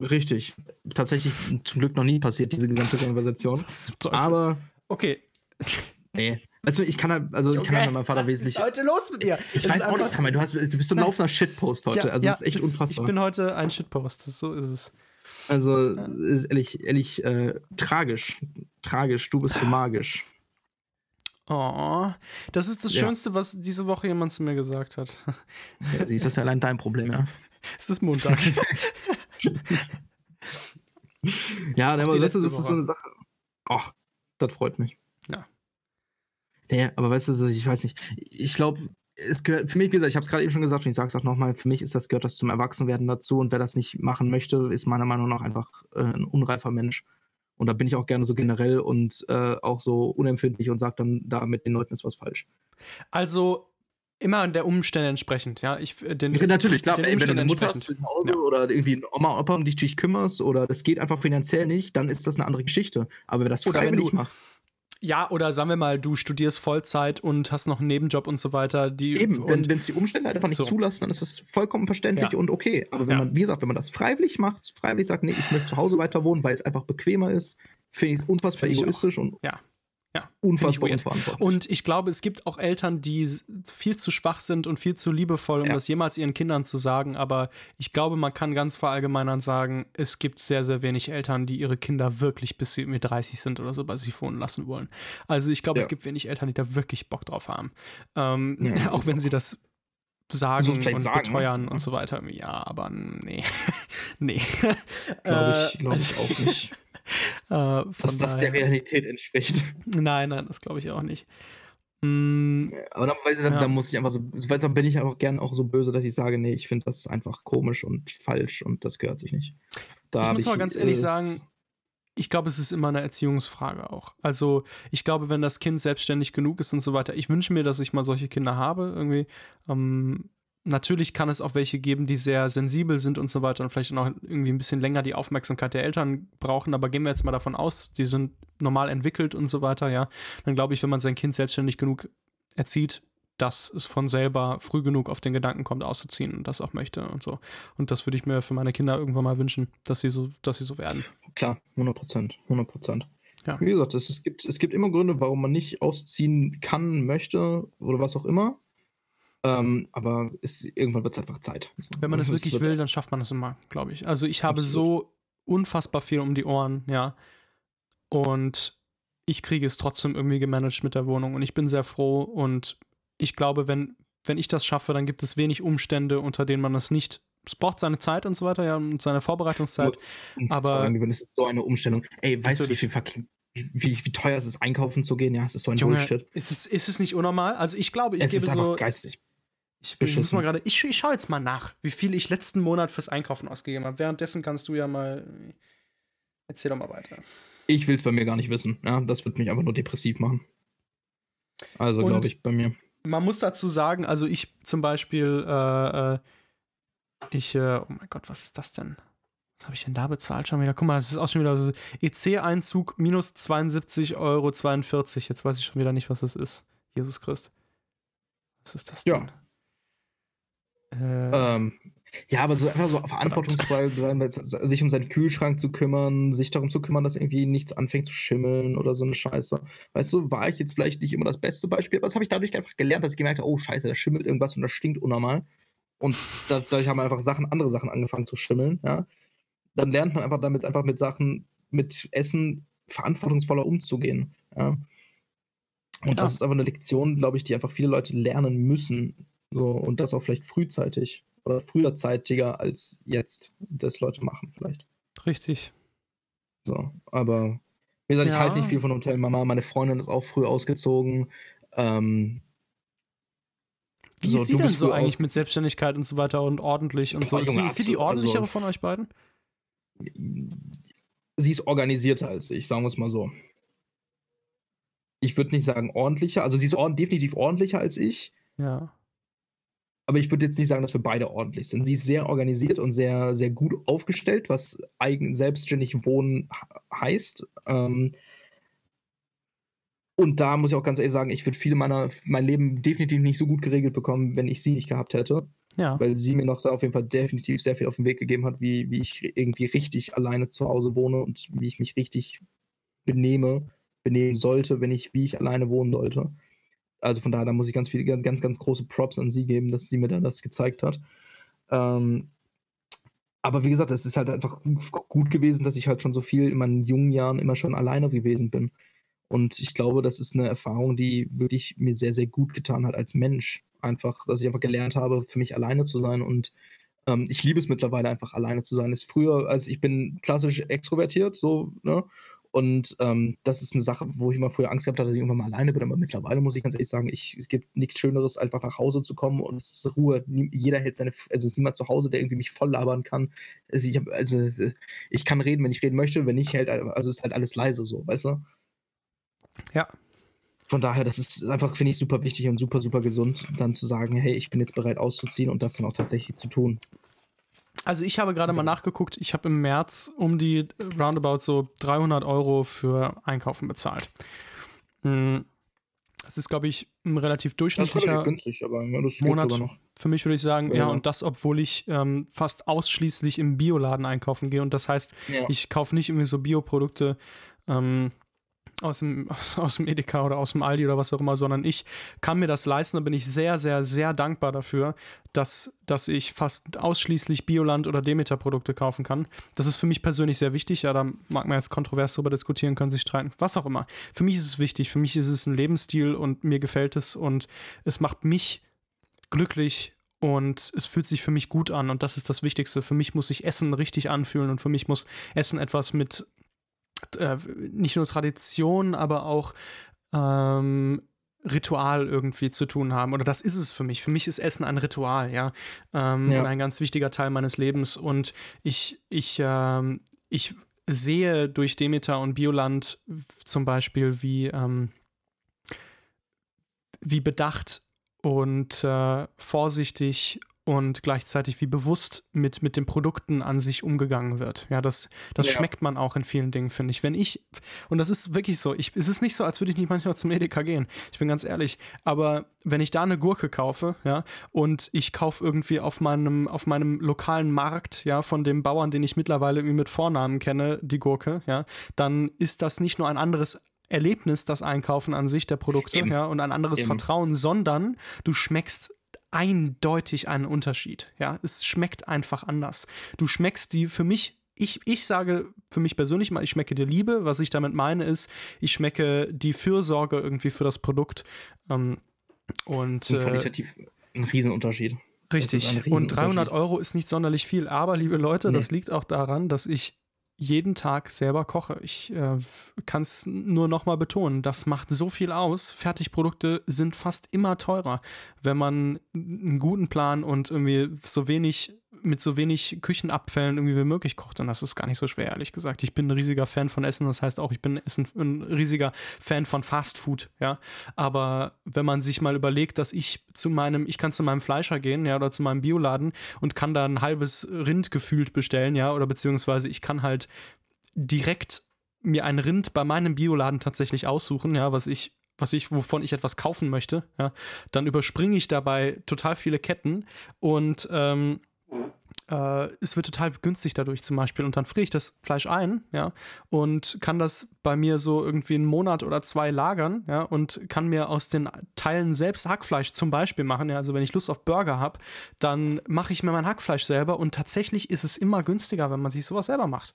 Richtig. Tatsächlich zum Glück noch nie passiert, diese gesamte Konversation. Was? Aber, Okay. nee. Weißt du, ich kann halt, also ich kann halt meinem Vater wesentlich. heute los mit dir? Ich weiß auch nicht, du, hast, du bist so ein laufender Shitpost heute. Ja, also, ja, das ist echt es- unfassbar. Ich bin heute ein Shitpost, so ist es. also, ist ehrlich, ehrlich äh, tragisch. Tragisch, du bist so magisch. Oh, das ist das Ja. Schönste, was diese Woche jemand zu mir gesagt hat. Ja, siehst das ist ja allein dein Problem, ja. Es ist Montag. Ja, aber das ist so eine Sache. Ach, das freut mich. Ja. Ja, aber weißt du, ich weiß nicht. Ich glaube, es gehört, für mich, wie gesagt, ich habe es gerade eben schon gesagt und ich sage es auch nochmal, für mich ist das, gehört das zum Erwachsenwerden dazu und wer das nicht machen möchte, ist meiner Meinung nach einfach äh, ein unreifer Mensch. Und da bin ich auch gerne so generell und äh, auch so unempfindlich und sage dann, da mit den Leuten ist was falsch. Also immer an der Umstände entsprechend, ja. Ich, äh, den, natürlich, klar, den ey, wenn du eine Mutter hast zu Hause Ja. oder irgendwie Oma, Opa, um dich dich kümmerst oder das geht einfach finanziell nicht, dann ist das eine andere Geschichte. Aber wer das freiwillig macht, Ja, oder sagen wir mal, du studierst Vollzeit und hast noch einen Nebenjob und so weiter. Die, Eben, und, wenn es die Umstände halt einfach nicht So. zulassen, dann ist das vollkommen verständlich Ja. und okay. Aber wenn Ja. man, wie gesagt, wenn man das freiwillig macht, freiwillig sagt, nee, ich möchte zu Hause weiter wohnen, weil es einfach bequemer ist, finde ich es unfassbar ich auch. egoistisch und Ja. Ja. unfassbar unverantwortlich. Und ich glaube, es gibt auch Eltern, die viel zu schwach sind und viel zu liebevoll, um Ja. das jemals ihren Kindern zu sagen. Aber ich glaube, man kann ganz verallgemeinern sagen, es gibt sehr, sehr wenig Eltern, die ihre Kinder wirklich bis sie irgendwie 30 sind oder so bei sich wohnen lassen wollen. Also ich glaube, es Ja. gibt wenig Eltern, die da wirklich Bock drauf haben. Ähm, Ja. auch wenn sie das sagen und sagen, beteuern ne? und so weiter. Ja, aber nee. nee. Glaube ich, Äh, glaube ich auch nicht, Äh, dass das der Realität entspricht. Nein, nein, das glaube ich auch nicht. Mm, Aber dann, weiß ich, dann, Ja. dann muss ich einfach so, weil dann bin ich auch gern auch so böse, dass ich sage, nee, ich finde das einfach komisch und falsch und das gehört sich nicht. Da ich muss mal ganz ehrlich sagen, ich glaube, es ist immer eine Erziehungsfrage auch. Also, ich glaube, wenn das Kind selbstständig genug ist und so weiter, ich wünsche mir, dass ich mal solche Kinder habe, irgendwie. Ähm, natürlich kann es auch welche geben, die sehr sensibel sind und so weiter und vielleicht noch irgendwie ein bisschen länger die Aufmerksamkeit der Eltern brauchen, aber gehen wir jetzt mal davon aus, die sind normal entwickelt und so weiter, ja. Dann glaube ich, wenn man sein Kind selbstständig genug erzieht, dass es von selber früh genug auf den Gedanken kommt, auszuziehen und das auch möchte und so. Und das würde ich mir für meine Kinder irgendwann mal wünschen, dass sie so, dass sie so werden. Klar, 100 Prozent, 100 Prozent. Ja. Wie gesagt, es, es, gibt, es gibt immer Gründe, warum man nicht ausziehen kann, möchte oder was auch immer. Ähm, aber es, irgendwann wird es einfach Zeit. So. Wenn man es Es wirklich will, dann schafft man es immer, glaube ich. Also ich habe Absolut. so unfassbar viel um die Ohren, ja. Und ich kriege es trotzdem irgendwie gemanagt mit der Wohnung und ich bin sehr froh und ich glaube, wenn, wenn ich das schaffe, dann gibt es wenig Umstände, unter denen man das nicht. Es braucht seine Zeit und so weiter, ja, und seine Vorbereitungszeit. muss aber-. Es ist so eine Umstellung. Ey, weißt du, wie viel fucking, wie, wie, teuer es ist, einkaufen zu gehen? Ja, es ist so ein Junge, Bullshit. ist es, ist es nicht unnormal? Also ich glaube, ich es gebe ist so. geistig. Ich, ich muss mal gerade. Ich, ich schaue jetzt mal nach, wie viel ich letzten Monat fürs Einkaufen ausgegeben habe. Währenddessen kannst du ja mal. Erzähl doch mal weiter. Ich will es bei mir gar nicht wissen. Ja, das wird mich einfach nur depressiv machen. Also glaube ich bei mir. Man muss dazu sagen, also ich zum Beispiel, äh, äh, ich, äh, oh mein Gott, was ist das denn? Was habe ich denn da bezahlt schon wieder? Guck mal, das ist auch schon wieder so EC-Einzug minus 72,42 Euro. Jetzt weiß ich schon wieder nicht, was das ist. Jesus Christ. Was ist das Ja. Äh, Ähm, ja, aber so einfach so verantwortungsvoll sein, sich um seinen Kühlschrank zu kümmern, sich darum zu kümmern, dass irgendwie nichts anfängt zu schimmeln oder so eine Scheiße. Weißt du, war ich jetzt vielleicht nicht immer das beste Beispiel, aber das habe ich dadurch einfach gelernt, dass ich gemerkt habe, oh Scheiße, da schimmelt irgendwas und das stinkt unnormal. Und da- dadurch haben einfach Sachen, andere Sachen angefangen zu schimmeln, ja. Dann lernt man einfach damit, einfach mit Sachen, mit Essen verantwortungsvoller umzugehen, ja. Und Ja. das ist aber eine Lektion, glaube ich, die einfach viele Leute lernen müssen. So, und das auch vielleicht frühzeitig oder früherzeitiger als jetzt das Leute machen, vielleicht. richtig. So, aber wie gesagt, ich Ja. halte nicht viel von Hotel Mama. Meine Freundin ist auch früh ausgezogen. Ähm, Wie So, ist sie denn so eigentlich mit Selbstständigkeit und so weiter und ordentlich und so? Ist sie, Junge, ist sie die absolut, ordentlichere also- von euch beiden? sie ist organisierter als ich, sagen wir es mal so. Ich würde nicht sagen ordentlicher, also sie ist ord definitiv ordentlicher als ich, Ja. Aber ich würde jetzt nicht sagen, dass wir beide ordentlich sind. Sie ist sehr organisiert und sehr, sehr gut aufgestellt, was eigen selbstständig wohnen he- heißt. Ähm, Und da muss ich auch ganz ehrlich sagen, ich würde viele meiner, mein Leben definitiv nicht so gut geregelt bekommen, wenn ich sie nicht gehabt hätte. Ja. Weil sie mir noch da auf jeden Fall definitiv sehr viel auf den Weg gegeben hat, wie, wie ich irgendwie richtig alleine zu Hause wohne und wie ich mich richtig benehme, benehmen sollte, wenn ich, wie ich alleine wohnen sollte. Also von daher, da muss ich ganz ganz, ganz, ganz große Props an sie geben, dass sie mir da das gezeigt hat. Ähm, aber wie gesagt, es ist halt einfach gut gewesen, dass ich halt schon so viel in meinen jungen Jahren immer schon alleine gewesen bin. Und ich glaube, das ist eine Erfahrung, die wirklich mir sehr, sehr gut getan hat als Mensch. Einfach, dass ich einfach gelernt habe, für mich alleine zu sein. Und ähm, ich liebe es mittlerweile einfach alleine zu sein. Ist früher, also ich bin klassisch extrovertiert, so, ne? Und ähm, das ist eine Sache, wo ich immer früher Angst gehabt hatte, dass ich irgendwann mal alleine bin. Aber mittlerweile muss ich ganz ehrlich sagen, ich, es gibt nichts Schöneres, einfach nach Hause zu kommen und es ist Ruhe. Jeder hält seine, also es ist niemand zu Hause, der irgendwie mich voll labern kann. Also ich, hab, also ich kann reden, wenn ich reden möchte, wenn nicht, hält, also ist halt alles leise so, weißt du? Ja. Von daher, das ist einfach, finde ich, super wichtig und super, super gesund, dann zu sagen, hey, ich bin jetzt bereit auszuziehen und das dann auch tatsächlich zu tun. Also ich habe gerade mal nachgeguckt, ich habe im März um die roundabout so 300 Euro für Einkaufen bezahlt. Hm, das ist, glaube ich, ein relativ durchschnittlicher günstig, Monat. Für mich würde ich sagen, ja, Ja. und das, obwohl ich ähm, fast ausschließlich im Bioladen einkaufen gehe. Und das heißt, Ja. ich kaufe nicht irgendwie so Bioprodukte ähm, aus, dem, aus, aus dem Edeka oder aus dem Aldi oder was auch immer, sondern ich kann mir das leisten. Da bin ich sehr, sehr, sehr dankbar dafür, dass, dass ich fast ausschließlich Bioland oder Demeter-Produkte kaufen kann. Das ist für mich persönlich sehr wichtig. Ja, da mag man jetzt kontrovers darüber diskutieren, können sich streiten, was auch immer. Für mich ist es wichtig. Für mich ist es ein Lebensstil und mir gefällt es und es macht mich glücklich und es fühlt sich für mich gut an und das ist das Wichtigste. Für mich muss sich Essen richtig anfühlen und für mich muss Essen etwas mit äh, nicht nur Tradition, aber auch ähm, Ritual irgendwie zu tun haben. Oder das ist es für mich. Für mich ist Essen ein Ritual, ja. Ähm, Ja. Und ein ganz wichtiger Teil meines Lebens. Und ich, ich, ähm, ich sehe durch Demeter und Bioland zum Beispiel, wie, ähm, wie bedacht und äh, vorsichtig und gleichzeitig wie bewusst mit, mit den Produkten an sich umgegangen wird. Ja, das, das Ja. schmeckt man auch in vielen Dingen, finde ich. Wenn ich, und das ist wirklich so, ich, es ist nicht so, als würde ich nicht manchmal zum Edeka gehen. Ich bin ganz ehrlich. Aber wenn ich da eine Gurke kaufe, ja, und ich kaufe irgendwie auf meinem, auf meinem lokalen Markt, ja, von dem Bauern, den ich mittlerweile irgendwie mit Vornamen kenne, die Gurke, ja, dann ist das nicht nur ein anderes Erlebnis, das Einkaufen an sich der Produkte, Eben. ja, und ein anderes Eben. Vertrauen, sondern du schmeckst eindeutig einen Unterschied. Ja, es schmeckt einfach anders. Du schmeckst die für mich. Ich, ich sage für mich persönlich mal, ich schmecke die Liebe. Was ich damit meine, ist, ich schmecke die Fürsorge irgendwie für das Produkt. Ähm, und Das ist äh, qualitativ ein Riesenunterschied. Das Richtig. ein Und 300 Riesenunterschied. Euro ist nicht sonderlich viel. Aber, liebe Leute, das Nee. liegt auch daran, dass ich jeden Tag selber koche. Ich äh, kann es nur noch mal betonen. Das macht so viel aus. Fertigprodukte sind fast immer teurer, wenn man einen guten Plan und irgendwie so wenig mit so wenig Küchenabfällen irgendwie wie möglich kocht. Und das ist gar nicht so schwer, ehrlich gesagt. Ich bin ein riesiger Fan von Essen. Das heißt auch, ich bin Essen, ein riesiger Fan von Fast Food. Ja, aber wenn man sich mal überlegt, dass ich zu meinem, ich kann zu meinem Fleischer gehen, ja, oder zu meinem Bioladen und kann da ein halbes Rind gefühlt bestellen, ja, oder beziehungsweise ich kann halt direkt mir ein Rind bei meinem Bioladen tatsächlich aussuchen, ja, was ich was ich, wovon ich etwas kaufen möchte, ja, dann überspringe ich dabei total viele Ketten und ähm, äh, es wird total günstig dadurch zum Beispiel und dann friere ich das Fleisch ein, ja, und kann das bei mir so irgendwie einen Monat oder zwei lagern, ja, und kann mir aus den Teilen selbst Hackfleisch zum Beispiel machen, ja, also wenn ich Lust auf Burger habe, dann mache ich mir mein Hackfleisch selber und tatsächlich ist es immer günstiger, wenn man sich sowas selber macht.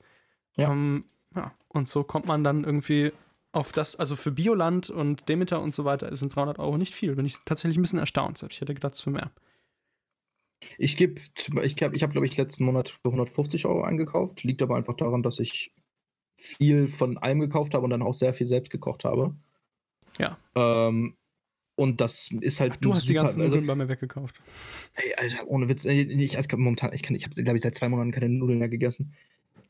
Ja. Ähm, ja, und so kommt man dann irgendwie auf das, also für Bioland und Demeter und so weiter sind 300 Euro nicht viel. Bin ich tatsächlich ein bisschen erstaunt. Ich hätte gedacht, es für mehr. Ich gebe, ich habe, ich hab, glaube ich, letzten Monat für 150 Euro eingekauft. Liegt aber einfach daran, dass ich viel von allem gekauft habe und dann auch sehr viel selbst gekocht habe. Ja. Ähm, und das ist halt. Du hast die super- ganzen also, Nudeln bei mir weggekauft. Ey, Alter, ohne Witz. Ich, ich, momentan, ich, kann- ich habe, glaube ich, seit zwei Monaten keine Nudeln mehr gegessen.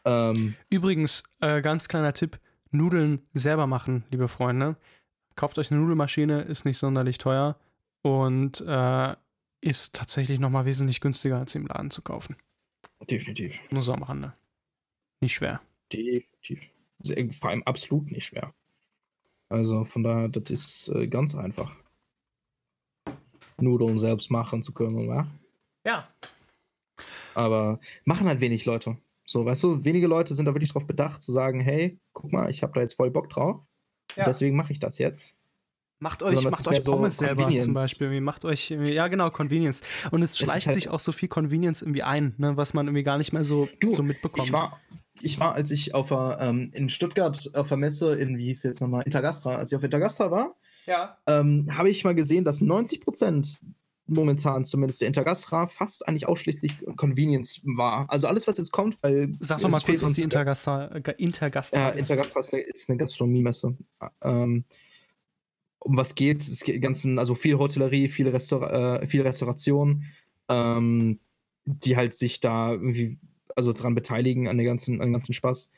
Ähm, Übrigens, äh, ganz kleiner Tipp: Nudeln selber machen, liebe Freunde. Kauft euch eine Nudelmaschine, ist nicht sonderlich teuer und äh, ist tatsächlich nochmal wesentlich günstiger, als sie im Laden zu kaufen. definitiv. Nur so am Rande. Nicht schwer. Definitiv. Sehr- Vor allem absolut nicht schwer. Also von daher, das ist äh, ganz einfach. Nudeln selbst machen zu können, oder? Ja. Aber machen halt wenig Leute. So, weißt du, wenige Leute sind da wirklich drauf bedacht, zu sagen, hey, guck mal, ich habe da jetzt voll Bock drauf. Ja. Deswegen mache ich das jetzt. Macht euch, macht euch mehr so Pommes selber zum Beispiel. Macht euch, ja genau, Convenience. Und es schleicht halt- sich auch so viel Convenience irgendwie ein, ne, was man irgendwie gar nicht mehr so, Du, so mitbekommt. Ich war, ich war, als ich auf der, ähm, in Stuttgart auf der Messe in, wie hieß es jetzt nochmal, Intergastra, als ich auf Intergastra war, ja. ähm, habe ich mal gesehen, dass 90% momentan zumindest der Intergastra fast eigentlich ausschließlich Convenience war. Also alles, was jetzt kommt, weil. Sag doch mal kurz, was die Intergastra, äh, Intergastra Äh, Intergastra ist eine, ist eine Gastronomiemesse. Ähm, um was geht's? Es geht ganzen, also viel Hotellerie, viel, Restaur äh, viel Restauration, ähm, die halt sich da irgendwie also dran beteiligen an den ganzen, an den ganzen Spaß.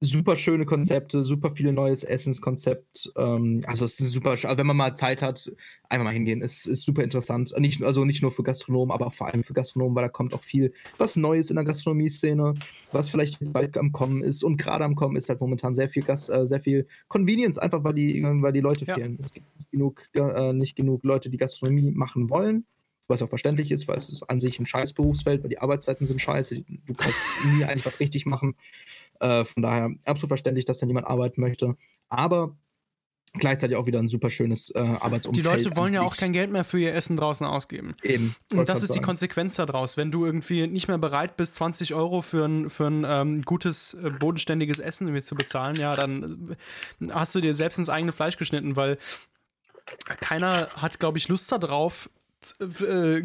Super schöne Konzepte, super viele neues Essenskonzept. Ähm, also es ist super, also wenn man mal Zeit hat, einfach mal hingehen. Es ist super interessant. Nicht, also nicht nur für Gastronomen, aber auch vor allem für Gastronomen, weil da kommt auch viel was Neues in der Gastronomie-Szene, was vielleicht bald am Kommen ist. Und gerade am Kommen ist halt momentan sehr viel Gast, äh, sehr viel Convenience, einfach weil die, weil die Leute Ja. fehlen. Es gibt nicht genug, äh, nicht genug Leute, die Gastronomie machen wollen. Was auch verständlich ist, weil es ist an sich ein scheiß Berufsfeld, weil die Arbeitszeiten sind scheiße. Du kannst nie eigentlich was richtig machen. Äh, von daher absolut verständlich, dass dann jemand arbeiten möchte. Aber gleichzeitig auch wieder ein super schönes äh, Die Arbeitsumfeld. Leute wollen ja auch kein Geld mehr für ihr Essen draußen ausgeben. Eben. Und das ist die sagen. Konsequenz daraus. Wenn du irgendwie nicht mehr bereit bist, 20 Euro für ein, für ein ähm, gutes, äh, bodenständiges Essen irgendwie zu bezahlen, ja, dann äh, hast du dir selbst ins eigene Fleisch geschnitten, weil keiner hat, glaube ich, Lust darauf,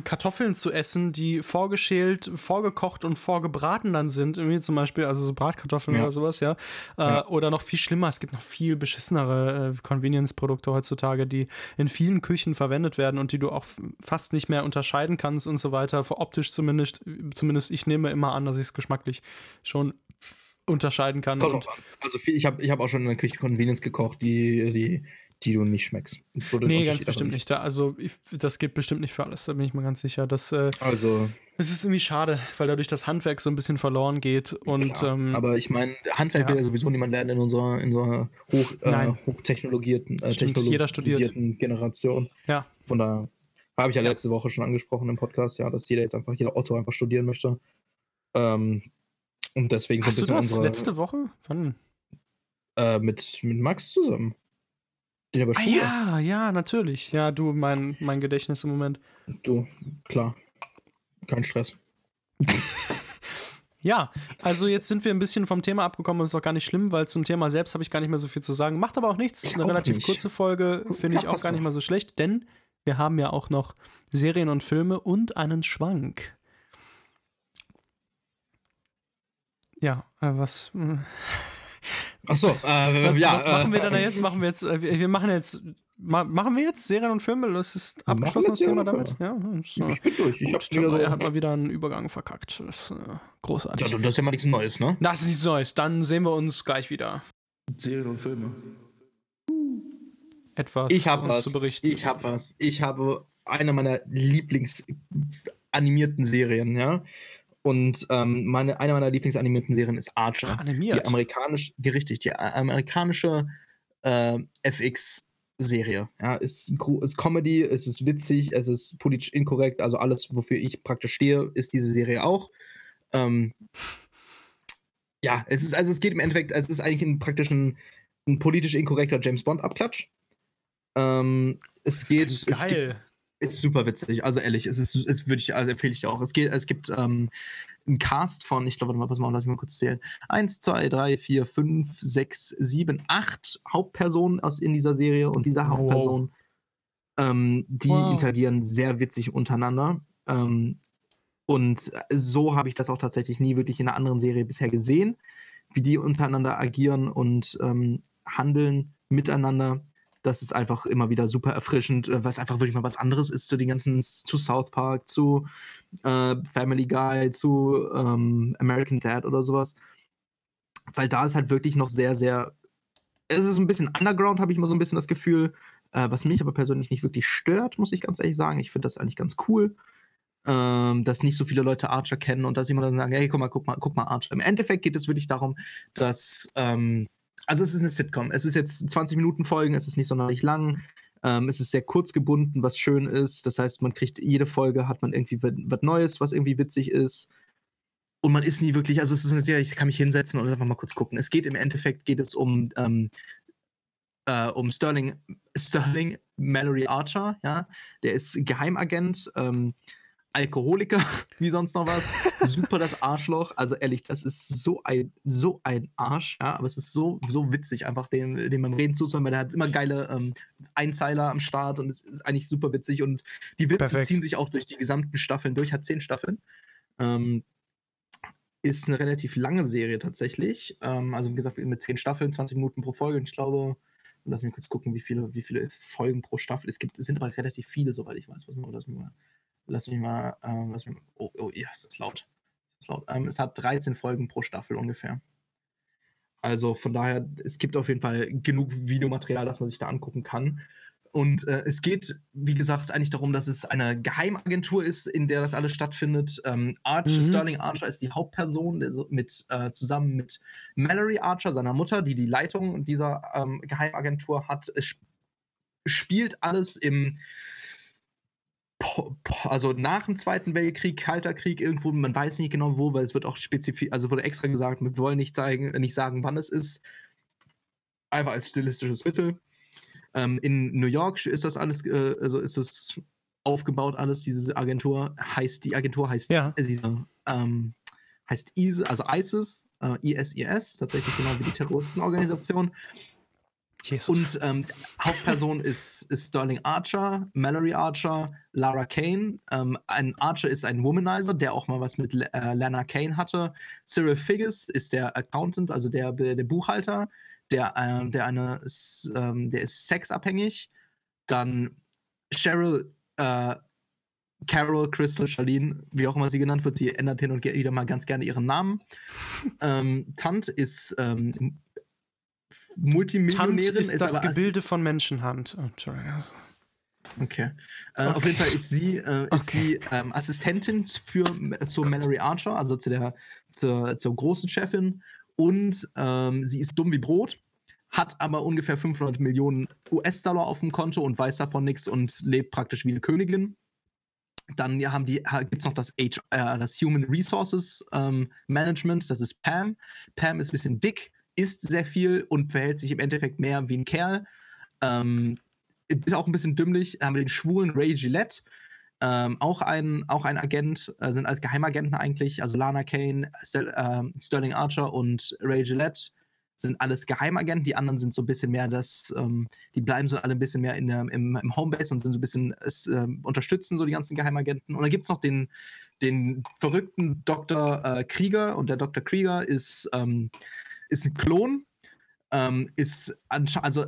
Kartoffeln zu essen, die vorgeschält, vorgekocht und vorgebraten dann sind, irgendwie zum Beispiel, also so Bratkartoffeln Ja. oder sowas, ja. Äh, Ja. Oder noch viel schlimmer, es gibt noch viel beschissenere äh, Convenience-Produkte heutzutage, die in vielen Küchen verwendet werden und die du auch fast nicht mehr unterscheiden kannst und so weiter. Optisch zumindest, zumindest ich nehme immer an, dass ich es geschmacklich schon unterscheiden kann. Kommt Und. Also viel, ich habe ich hab auch schon in der Küche Convenience gekocht, die, die, die du nicht schmeckst. Du nee, ganz bestimmt nicht. Da, also ich, das geht bestimmt nicht für alles, da bin ich mir ganz sicher. Das, äh, Also, es ist irgendwie schade, weil dadurch das Handwerk so ein bisschen verloren geht. Und klar. ähm, aber ich meine, Handwerk ja. will ja sowieso niemand lernen in unserer, in unserer hoch, äh, hochtechnologierten, äh, Stimmt, technologisierten Generation. ja, Von daher habe ich ja, Ja. letzte Woche schon angesprochen im Podcast, ja, dass jeder jetzt einfach, jeder Otto einfach studieren möchte. Ähm, und deswegen so hast du ein bisschen das unsere, letzte Woche? Wann? äh, mit, mit Max zusammen. Den über Ah ja, ja, natürlich. Ja, du, mein, mein Gedächtnis im Moment. Du, klar. Kein Stress. Ja, also jetzt sind wir ein bisschen vom Thema abgekommen, ist auch gar nicht schlimm, weil zum Thema selbst habe ich gar nicht mehr so viel zu sagen. Macht aber auch nichts. Ich Eine auch relativ nicht. kurze Folge finde ich auch gar nicht mal so schlecht, denn wir haben ja auch noch Serien und Filme und einen Schwank. Ja, äh, was, äh, Achso, äh, was, ja. was machen wir denn da äh, jetzt? Machen wir jetzt, äh, wir machen jetzt, ma machen wir jetzt Serien und Filme? Das ist abgeschlossenes Thema damit? Ja, ist, äh, Ich bin durch. Ich gut, hab's wieder aber so. er hat mal wieder einen Übergang verkackt. Das ist äh, großartig. Ja, das ist ja mal nichts Neues, ne? Das ist nichts Neues. Dann sehen wir uns gleich wieder. Serien und Filme. Etwas Ich uns was. zu berichten. Ich habe was. Ich habe eine meiner Lieblingsanimierten Serien, ja. Und ähm, meine, eine meiner Lieblingsanimierten Serien ist Archer. Ach, animiert. Die amerikanisch, richtig, die a- amerikanische äh, FX-Serie. Ja, ist, ist Comedy, es ist witzig, es ist politisch inkorrekt, also alles, wofür ich praktisch stehe, ist diese Serie auch. Ähm, ja, es ist, also es geht im Endeffekt, es ist eigentlich ein praktisch ein, ein politisch inkorrekter James Bond-Abklatsch. Ähm, es geht. Es gibt, Geil. Ist super witzig, also ehrlich, es ist, es würde ich, also empfehle ich dir auch. Es, geht, es gibt ähm, einen Cast von, ich glaube, warte mal, pass mal, lass mich mal kurz zählen. Eins, zwei, drei, vier, fünf, sechs, sieben, acht Hauptpersonen aus in dieser Serie und diese Hauptpersonen, ähm, die Wow. interagieren sehr witzig untereinander. Ähm, und so habe ich das auch tatsächlich nie wirklich in einer anderen Serie bisher gesehen, wie die untereinander agieren und ähm, handeln miteinander. Das ist einfach immer wieder super erfrischend, äh, weil es einfach wirklich mal was anderes ist zu den ganzen, zu South Park, zu äh, Family Guy, zu ähm, American Dad oder sowas. Weil da ist halt wirklich noch sehr, sehr. Es ist ein bisschen Underground, habe ich mal so ein bisschen das Gefühl. Äh, was mich aber persönlich nicht wirklich stört, muss ich ganz ehrlich sagen. Ich finde das eigentlich ganz cool ähm, dass nicht so viele Leute Archer kennen und dass jemand dann sagen, hey, guck mal, guck mal, guck mal Archer. Im Endeffekt geht es wirklich darum, dass ähm, also es ist eine Sitcom. Es ist jetzt 20 Minuten Folgen, es ist nicht sonderlich lang. Ähm, es ist sehr kurz gebunden, was schön ist. Das heißt, man kriegt jede Folge, hat man irgendwie was Neues, was irgendwie witzig ist. Und man ist nie wirklich, also es ist eine Serie, ich kann mich hinsetzen und einfach mal kurz gucken. Es geht im Endeffekt, geht es um, ähm, äh, um Sterling, Sterling Mallory Archer, ja. Der ist Geheimagent, ähm, Alkoholiker, wie sonst noch was. Super das Arschloch. Also ehrlich, das ist so ein, so ein Arsch, ja, aber es ist so, so witzig, einfach dem, dem beim Reden zuzuhören, weil der hat immer geile ähm, Einzeiler am Start und es ist eigentlich super witzig und die Witze Perfekt. ziehen sich auch durch die gesamten Staffeln durch, hat zehn Staffeln. Ähm, ist eine relativ lange Serie tatsächlich. Ähm, also wie gesagt, mit zehn Staffeln, 20 Minuten pro Folge und ich glaube, lass mich kurz gucken, wie viele, wie viele Folgen pro Staffel es gibt. Es sind aber relativ viele, soweit ich weiß. Mal, lass mich mal, lass mich mal, ähm, lass mich mal oh, oh, ja, ist das laut. Ist das laut. Ähm, es hat 13 Folgen pro Staffel ungefähr. Also von daher, es gibt auf jeden Fall genug Videomaterial, das man sich da angucken kann. Und äh, es geht, wie gesagt, eigentlich darum, dass es eine Geheimagentur ist, in der das alles stattfindet. Ähm, Arch, Mhm. Sterling Archer ist die Hauptperson, der so mit, äh, zusammen mit Mallory Archer, seiner Mutter, die die Leitung dieser ähm, Geheimagentur hat. Es sp spielt alles im, also nach dem Zweiten Weltkrieg, Kalter Krieg irgendwo, man weiß nicht genau wo, weil es wird auch spezifisch, also wurde extra gesagt, wir wollen nicht, zeigen, nicht sagen, wann es ist. Einfach als stilistisches Mittel. Ähm, in New York ist das alles, äh, also ist das aufgebaut alles, diese Agentur heißt, die Agentur heißt, Ja. äh, diese, ähm, heißt ISIS, also ISIS, äh, ISIS, tatsächlich genau wie die Terroristenorganisation. Jesus. Und ähm, Hauptperson ist, ist Sterling Archer, Mallory Archer, Lara Kane. Ähm, ein Archer ist ein Womanizer, der auch mal was mit äh, Lana Kane hatte. Cyril Figgis ist der Accountant, also der, der Buchhalter, der, ähm, der eine ist, ähm, der ist sexabhängig. Dann Cheryl, äh, Carol, Crystal, Charlene, wie auch immer sie genannt wird, die ändert hin und wieder mal ganz gerne ihren Namen. ähm, Tant ist ähm, Tant Multimillionärin, ist das Gebilde von Menschenhand. Oh, Entschuldigung. Okay. Äh, Okay. Auf jeden Fall ist sie, äh, ist Okay. sie ähm, Assistentin für, zur Mallory Archer, also zu der, zur, zur großen Chefin. Und ähm, sie ist dumm wie Brot, hat aber ungefähr 500 Millionen US-Dollar auf dem Konto und weiß davon nichts und lebt praktisch wie eine Königin. Dann ja, haben die, gibt es noch das, H, äh, das Human Resources ähm, Management, das ist Pam. Pam ist ein bisschen dick, isst sehr viel und verhält sich im Endeffekt mehr wie ein Kerl. Ähm, ist auch ein bisschen dümmlich. Haben wir den schwulen Ray Gillette. Ähm, auch, ein, auch ein Agent, äh, sind als Geheimagenten eigentlich. Also Lana Kane, Stel, ähm, Sterling Archer und Ray Gillette sind alles Geheimagenten. Die anderen sind so ein bisschen mehr das, ähm, die bleiben so alle ein bisschen mehr in der, im, im Homebase und sind so ein bisschen, es, ähm, unterstützen so die ganzen Geheimagenten. Und dann gibt es noch den, den verrückten Dr. Äh, Krieger und der Dr. Krieger ist, ähm, ist ein Klon ähm, ist also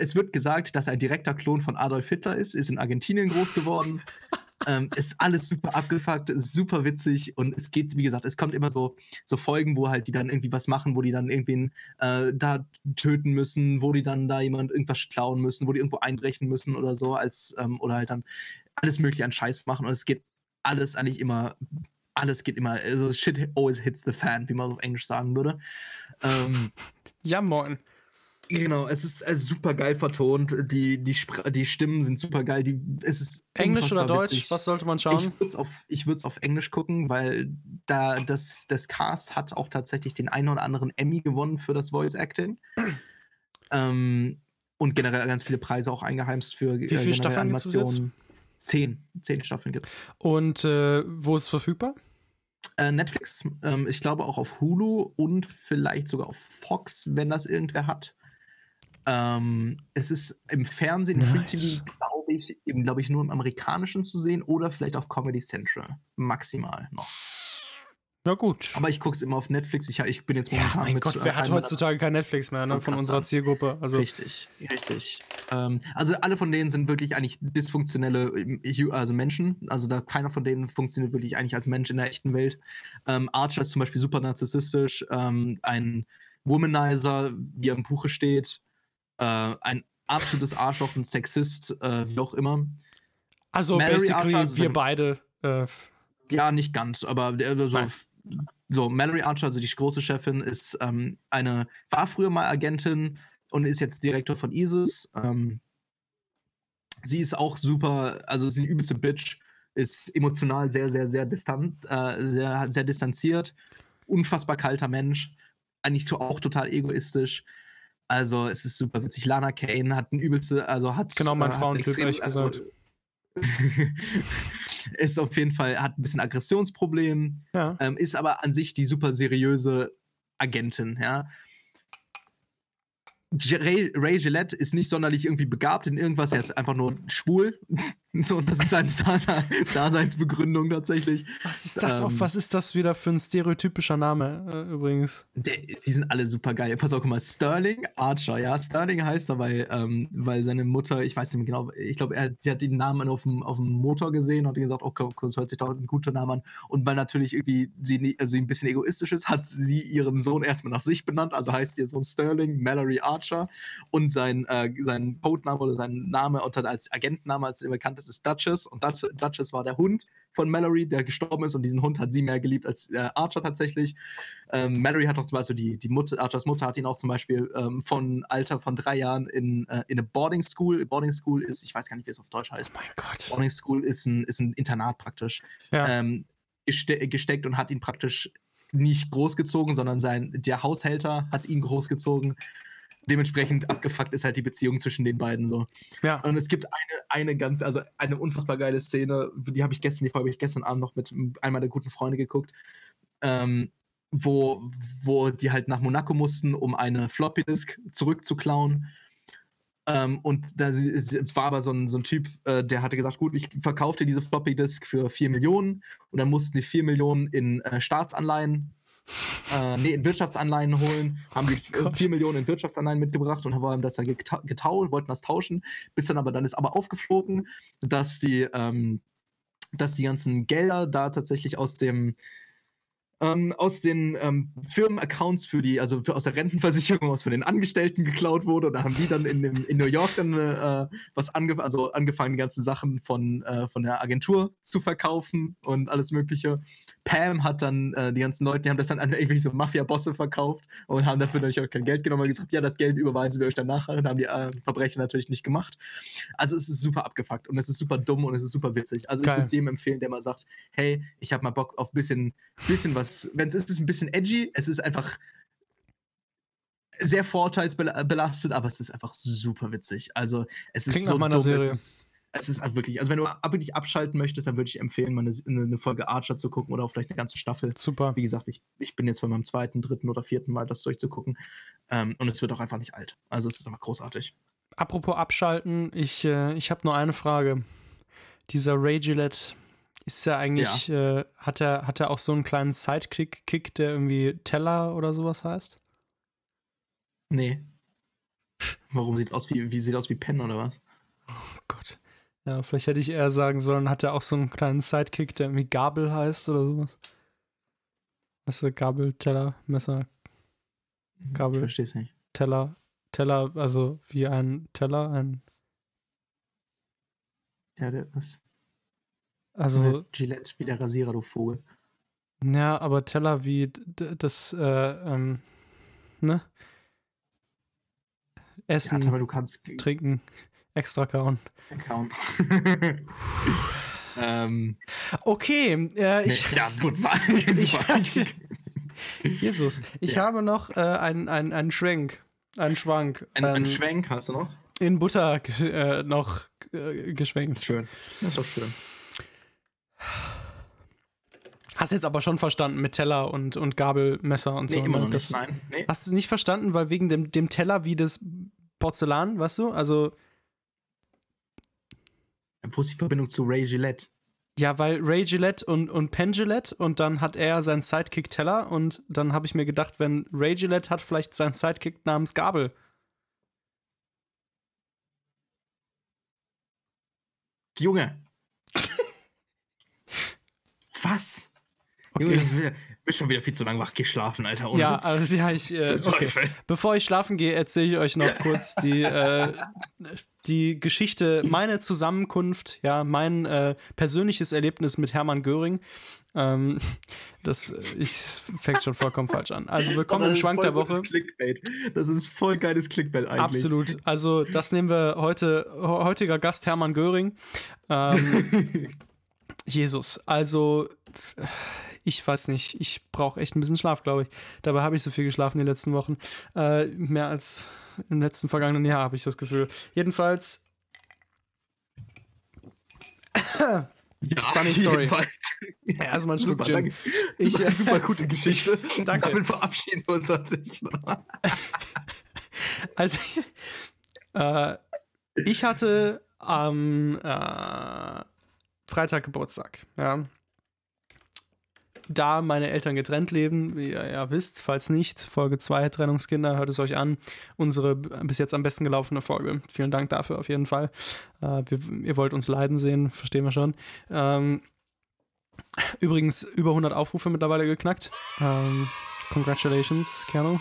es wird gesagt, dass er ein direkter Klon von Adolf Hitler ist, ist in Argentinien groß geworden. ähm, ist alles super abgefuckt, ist super witzig und es geht, wie gesagt, es kommt immer so, so Folgen, wo halt die dann irgendwie was machen, wo die dann irgendwen äh, da töten müssen, wo die dann da jemand irgendwas klauen müssen, wo die irgendwo einbrechen müssen oder so, als ähm, oder halt dann alles mögliche an Scheiß machen und es geht alles eigentlich immer, alles geht immer, also shit always hits the fan, wie man so auf Englisch sagen würde. Ähm, Ja, moin. Genau, es ist äh, super geil vertont. Die, die, Spr die Stimmen sind super geil. Die, es ist Englisch oder Deutsch? witzig. Was sollte man Ich schauen? würde es auf, ich auf Englisch gucken, weil da das, das Cast hat auch tatsächlich den einen oder anderen Emmy gewonnen für das Voice Acting. ähm, und generell ganz viele Preise auch eingeheimst für Wie viele Staffeln gibt's bis jetzt? Zehn. Zehn Staffeln gibt's. Und äh, wo ist es verfügbar? Äh, Netflix, ähm, ich glaube auch auf Hulu und vielleicht sogar auf Fox, wenn das irgendwer hat. Ähm, es ist im Fernsehen, Nice. Free TV, glaube ich, eben, glaube ich, nur im amerikanischen zu sehen oder vielleicht auf Comedy Central. Maximal noch. Ja, gut. Aber ich gucke es immer auf Netflix. Ich, ich bin jetzt Ja, momentan mein mit. Gott, äh, wer hat heutzutage kein Netflix mehr ne, von unserer. Zielgruppe? Also, Richtig, richtig. Ähm, also alle von denen sind wirklich eigentlich dysfunktionelle ähm, also Menschen. Also da keiner von denen funktioniert wirklich eigentlich als Mensch in der echten Welt. Ähm, Archer ist zum Beispiel super narzisstisch, ähm, ein Womanizer, wie er im Buche steht, äh, ein absolutes Arschloch, ein Sexist, äh, wie auch immer. also Mallory basically, Archer, wir beide. Äh, Ja, nicht ganz, aber der, also, Nein. So, Mallory Archer, also die große Chefin, ist ähm, eine, war früher mal Agentin und ist jetzt Direktor von ISIS. Ähm, sie ist auch super, also sie ist eine übelste Bitch, ist emotional sehr, sehr, sehr distant, äh, sehr, sehr distanziert, unfassbar kalter Mensch, eigentlich auch total egoistisch. Also es ist super witzig. Lana Kane hat ein übelste, also hat Genau, mein äh, Frauentyp, extrem- ehrlich gesagt. ist auf jeden Fall, hat ein bisschen Aggressionsproblem, Ja. ähm, ist aber an sich die super seriöse Agentin, ja. Ray, Ray Gillette ist nicht sonderlich irgendwie begabt in irgendwas, er ist einfach nur schwul. So, das ist seine Dase- Daseinsbegründung tatsächlich. Was ist das Ähm, auch? Was ist das wieder für ein stereotypischer Name äh, übrigens? Der, sie sind alle super geil. Pass auf, guck mal, Sterling Archer, ja. Sterling heißt er, weil, ähm, weil seine Mutter, ich weiß nicht mehr genau, ich glaube, sie hat den Namen auf dem, auf dem Motor gesehen und hat gesagt, okay, das hört sich doch ein guter Name an. Und weil natürlich irgendwie sie, also ein bisschen egoistisch ist, hat sie ihren Sohn erstmal nach sich benannt. Also heißt ihr Sohn Sterling Mallory Archer und sein, äh, sein Codename oder sein Name und dann als Agentenname, als er bekannt ist, ist Duchess. Und Duchess, Duchess war der Hund von Mallory, der gestorben ist und diesen Hund hat sie mehr geliebt als äh, Archer tatsächlich. Ähm, Mallory hat auch zum Beispiel, die, die Mutter, Archers Mutter hat ihn auch zum Beispiel ähm, von Alter von drei Jahren in, äh, in eine Boarding School. Boarding School ist, ich weiß gar nicht, wie es auf Deutsch heißt. Mein Gott. Boarding School ist ein, ist ein Internat praktisch. Ja. Ähm, geste gesteckt und hat ihn praktisch nicht großgezogen, sondern sein, der Haushälter hat ihn großgezogen. Dementsprechend abgefuckt ist halt die Beziehung zwischen den beiden so. ja. Und es gibt eine, eine ganz, also eine unfassbar geile Szene, die habe ich gestern, die habe ich gestern Abend noch mit einem meiner guten Freunde geguckt, ähm, wo, wo die halt nach Monaco mussten, um eine Floppy Disk zurückzuklauen. Ähm, und da war aber so ein, so ein Typ, äh, der hatte gesagt, gut, ich verkaufe dir diese Floppy Disk für 4 Millionen und dann mussten die 4 Millionen in äh, Staatsanleihen, äh, nee, in Wirtschaftsanleihen holen, haben die Oh Gott. 4 Millionen in Wirtschaftsanleihen mitgebracht und haben das dann geta- getauscht, wollten das tauschen, bis dann aber dann ist aber aufgeflogen, dass die, ähm, dass die ganzen Gelder da tatsächlich aus dem ähm, aus den ähm, Firmenaccounts für die, also für, aus der Rentenversicherung, aus von den Angestellten geklaut wurde. Und da haben die dann in, dem, in New York dann äh, was ange also angefangen, die ganzen Sachen von, äh, von der Agentur zu verkaufen und alles Mögliche. Pam hat dann äh, die ganzen Leute, die haben das dann an irgendwelche so Mafia-Bosse verkauft und haben dafür natürlich auch kein Geld genommen und gesagt, ja, das Geld überweisen wir euch dann nachher. Und haben die äh, Verbrecher natürlich nicht gemacht. Also es ist super abgefuckt und es ist super dumm und es ist super witzig. Also ich Geil. würde es jedem empfehlen, der mal sagt, hey, ich habe mal Bock auf ein bisschen, bisschen was, wenn es ist, ist es ein bisschen edgy, es ist einfach sehr vorteilsbelastet, aber es ist einfach super witzig. Also es ist Klingt so nach meiner dumm, Serie. Es ist, es ist also wirklich, also wenn du wirklich abschalten möchtest, dann würde ich empfehlen, mal eine, eine Folge Archer zu gucken oder auch vielleicht eine ganze Staffel. Super. Wie gesagt, ich, ich bin jetzt bei meinem zweiten, dritten oder vierten Mal das durchzugucken. Ähm, und es wird auch einfach nicht alt. Also es ist einfach großartig. Apropos abschalten, ich, äh, ich habe nur eine Frage. Dieser Ray Gillette ist ja eigentlich, Äh, hat, er, hat er auch so einen kleinen Sidekick, Kick, der irgendwie Teller oder sowas heißt? Nee. Warum sieht aus wie, wie sieht aus wie Pen oder was? Oh Gott. Ja, vielleicht hätte ich eher sagen sollen, hat er auch so einen kleinen Sidekick, der irgendwie Gabel heißt oder sowas? Weißt du, Gabel, Teller, Messer, Ich Gabel, versteh's nicht. Teller, Teller, also wie ein Teller, ein, Ja, der was? Also, Du heißt Gillette wie der Rasierer, du Vogel. ja, aber Teller wie das, äh, ähm, ne? Ja, Essen, aber du kannst trinken, extra kauen. Account. ähm, Okay, äh, ich, ja, gut, war ich, super. Jesus, ich Ja. habe noch äh, einen, einen, einen Schwenk, einen Schwank. Ein, ein ähm, Schwenk hast du noch? in Butter äh, noch äh, geschwenkt. Schön. Das ist doch schön. Hast jetzt aber schon verstanden mit Teller und, und Gabel, Messer und Nee, so. immer ne? noch Das, nicht. Nein. Nee. Hast du es nicht verstanden, weil wegen dem, dem Teller wie das Porzellan, weißt du? Also, Wo ist die Verbindung zu Ray Gillette? ja, weil Ray Gillette und, und Penn Gillette und dann hat er seinen Sidekick Teller und dann habe ich mir gedacht, wenn Ray Gillette hat vielleicht seinen Sidekick namens Gabel. Junge. Was? Okay. Junge, bist schon wieder viel zu lang wach geschlafen, Alter. Ohne ja, also ja, ich, äh, okay. Bevor ich schlafen gehe, erzähle ich euch noch kurz die, äh, die Geschichte, meine Zusammenkunft, ja, mein äh, persönliches Erlebnis mit Hermann Göring. Ähm, das ich, fängt schon vollkommen falsch an. Also willkommen im Schwank der Woche. Clickbait. Das ist voll geiles Clickbait eigentlich. Absolut. Also das nehmen wir heute. he- Heutiger Gast Hermann Göring. Ähm, Jesus. Also ich weiß nicht. Ich brauche echt ein bisschen Schlaf, glaube ich. Dabei habe ich so viel geschlafen die letzten Wochen. Äh, mehr als im letzten vergangenen Jahr habe ich das Gefühl. Jedenfalls Ja, Funny Story. ja, erstmal ein Schluck Super, Gin. danke. Ich, Super, äh, super gute Geschichte. danke. Damit verabschieden wir uns natürlich noch. Also, äh, ich hatte am äh, Freitag Geburtstag, ja. Da meine Eltern getrennt leben, wie ihr ja wisst, falls nicht, Folge 2 Trennungskinder, hört es euch an. Unsere bis jetzt am besten gelaufene Folge. Vielen Dank dafür auf jeden Fall. Äh, wir, ihr wollt uns leiden sehen, verstehen wir schon. Ähm, übrigens über 100 Aufrufe mittlerweile geknackt. Ähm, congratulations, Kerno.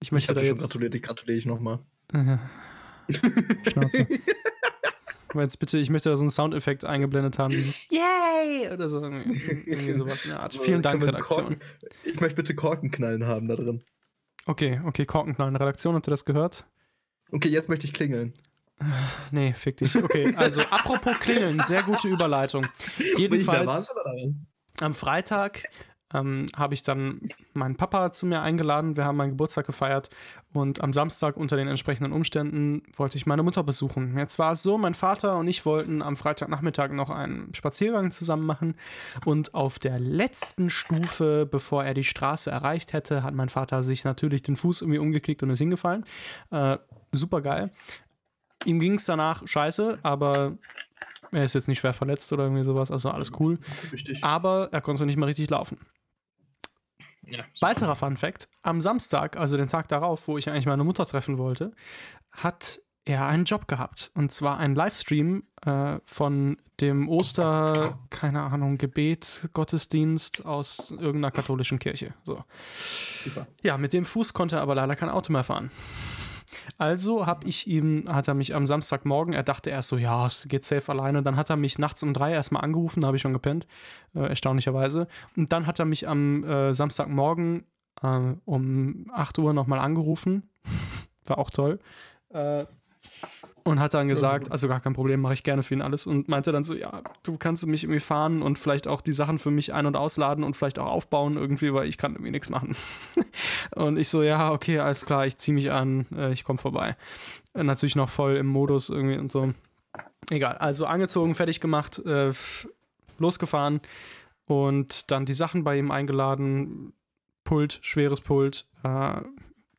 Ich Ich möchte habe da jetzt. gratuliert, ich gratuliere ich nochmal. Schnauze. Aber jetzt bitte, ich möchte da so einen Soundeffekt eingeblendet haben, dieses Yay! Oder so. Irgendwie sowas in der Art. So, Vielen Dank, Redaktion. Korken- Ich möchte bitte Korkenknallen haben da drin. Okay, okay, Korkenknallen. Redaktion, habt ihr das gehört? Okay, jetzt möchte ich klingeln. Nee, fick dich. Okay, also apropos Klingeln, sehr gute Überleitung. Jedenfalls am Freitag ähm, habe ich dann meinen Papa zu mir eingeladen. Wir haben meinen Geburtstag gefeiert und am Samstag unter den entsprechenden Umständen wollte ich meine Mutter besuchen. Jetzt war es so, mein Vater und ich wollten am Freitagnachmittag noch einen Spaziergang zusammen machen und auf der letzten Stufe, bevor er die Straße erreicht hätte, hat mein Vater sich natürlich den Fuß irgendwie umgeknickt und ist hingefallen. Äh, Super geil. Ihm ging es danach scheiße, aber er ist jetzt nicht schwer verletzt oder irgendwie sowas, also alles cool. Richtig. Aber er konnte nicht mehr richtig laufen. Ja. Weiterer Fun Fact: Am Samstag, also den Tag darauf, wo ich eigentlich meine Mutter treffen wollte, hat er einen Job gehabt. Und zwar einen Livestream äh, von dem Oster, keine Ahnung, Gebet, Gottesdienst aus irgendeiner katholischen Kirche. So. Super. Ja, mit dem Fuß konnte er aber leider kein Auto mehr fahren. Also habe ich ihm, hat er mich am Samstagmorgen, er dachte erst so, ja, es geht safe alleine. Dann hat er mich nachts um drei erstmal angerufen, da habe ich schon gepennt, äh, erstaunlicherweise. Und dann hat er mich am äh, Samstagmorgen äh, um 8 Uhr nochmal angerufen. War auch toll. Äh, und hat dann gesagt, also gar kein Problem, mache ich gerne für ihn alles. Und meinte dann so, ja, du kannst mich irgendwie fahren und vielleicht auch die Sachen für mich ein- und ausladen und vielleicht auch aufbauen irgendwie, weil ich kann irgendwie nichts machen. und ich so, ja, okay, alles klar, ich ziehe mich an, äh, ich komme vorbei. Äh, natürlich noch voll im Modus irgendwie und so. Egal, also angezogen, fertig gemacht, äh, losgefahren und dann die Sachen bei ihm eingeladen, Pult, schweres Pult, äh,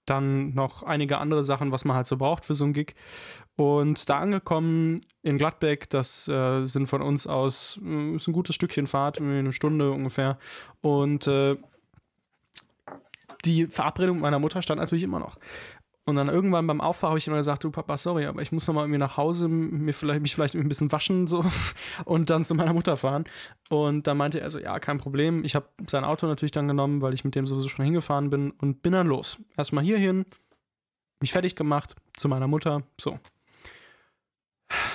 dann noch einige andere Sachen, was man halt so braucht für so einen Gig. Und da angekommen in Gladbeck, das äh, sind von uns aus, äh, ist ein gutes Stückchen Fahrt, eine Stunde ungefähr. Und äh, die Verabredung meiner Mutter stand natürlich immer noch. Und dann irgendwann beim Auffahren habe ich immer gesagt, du Papa, sorry, aber ich muss noch mal irgendwie nach Hause, mir vielleicht, mich vielleicht ein bisschen waschen so und dann zu meiner Mutter fahren. Und dann meinte er so, ja, kein Problem. Ich habe sein Auto natürlich dann genommen, weil ich mit dem sowieso schon hingefahren bin und bin dann los. Erstmal hierhin, mich fertig gemacht, zu meiner Mutter, so.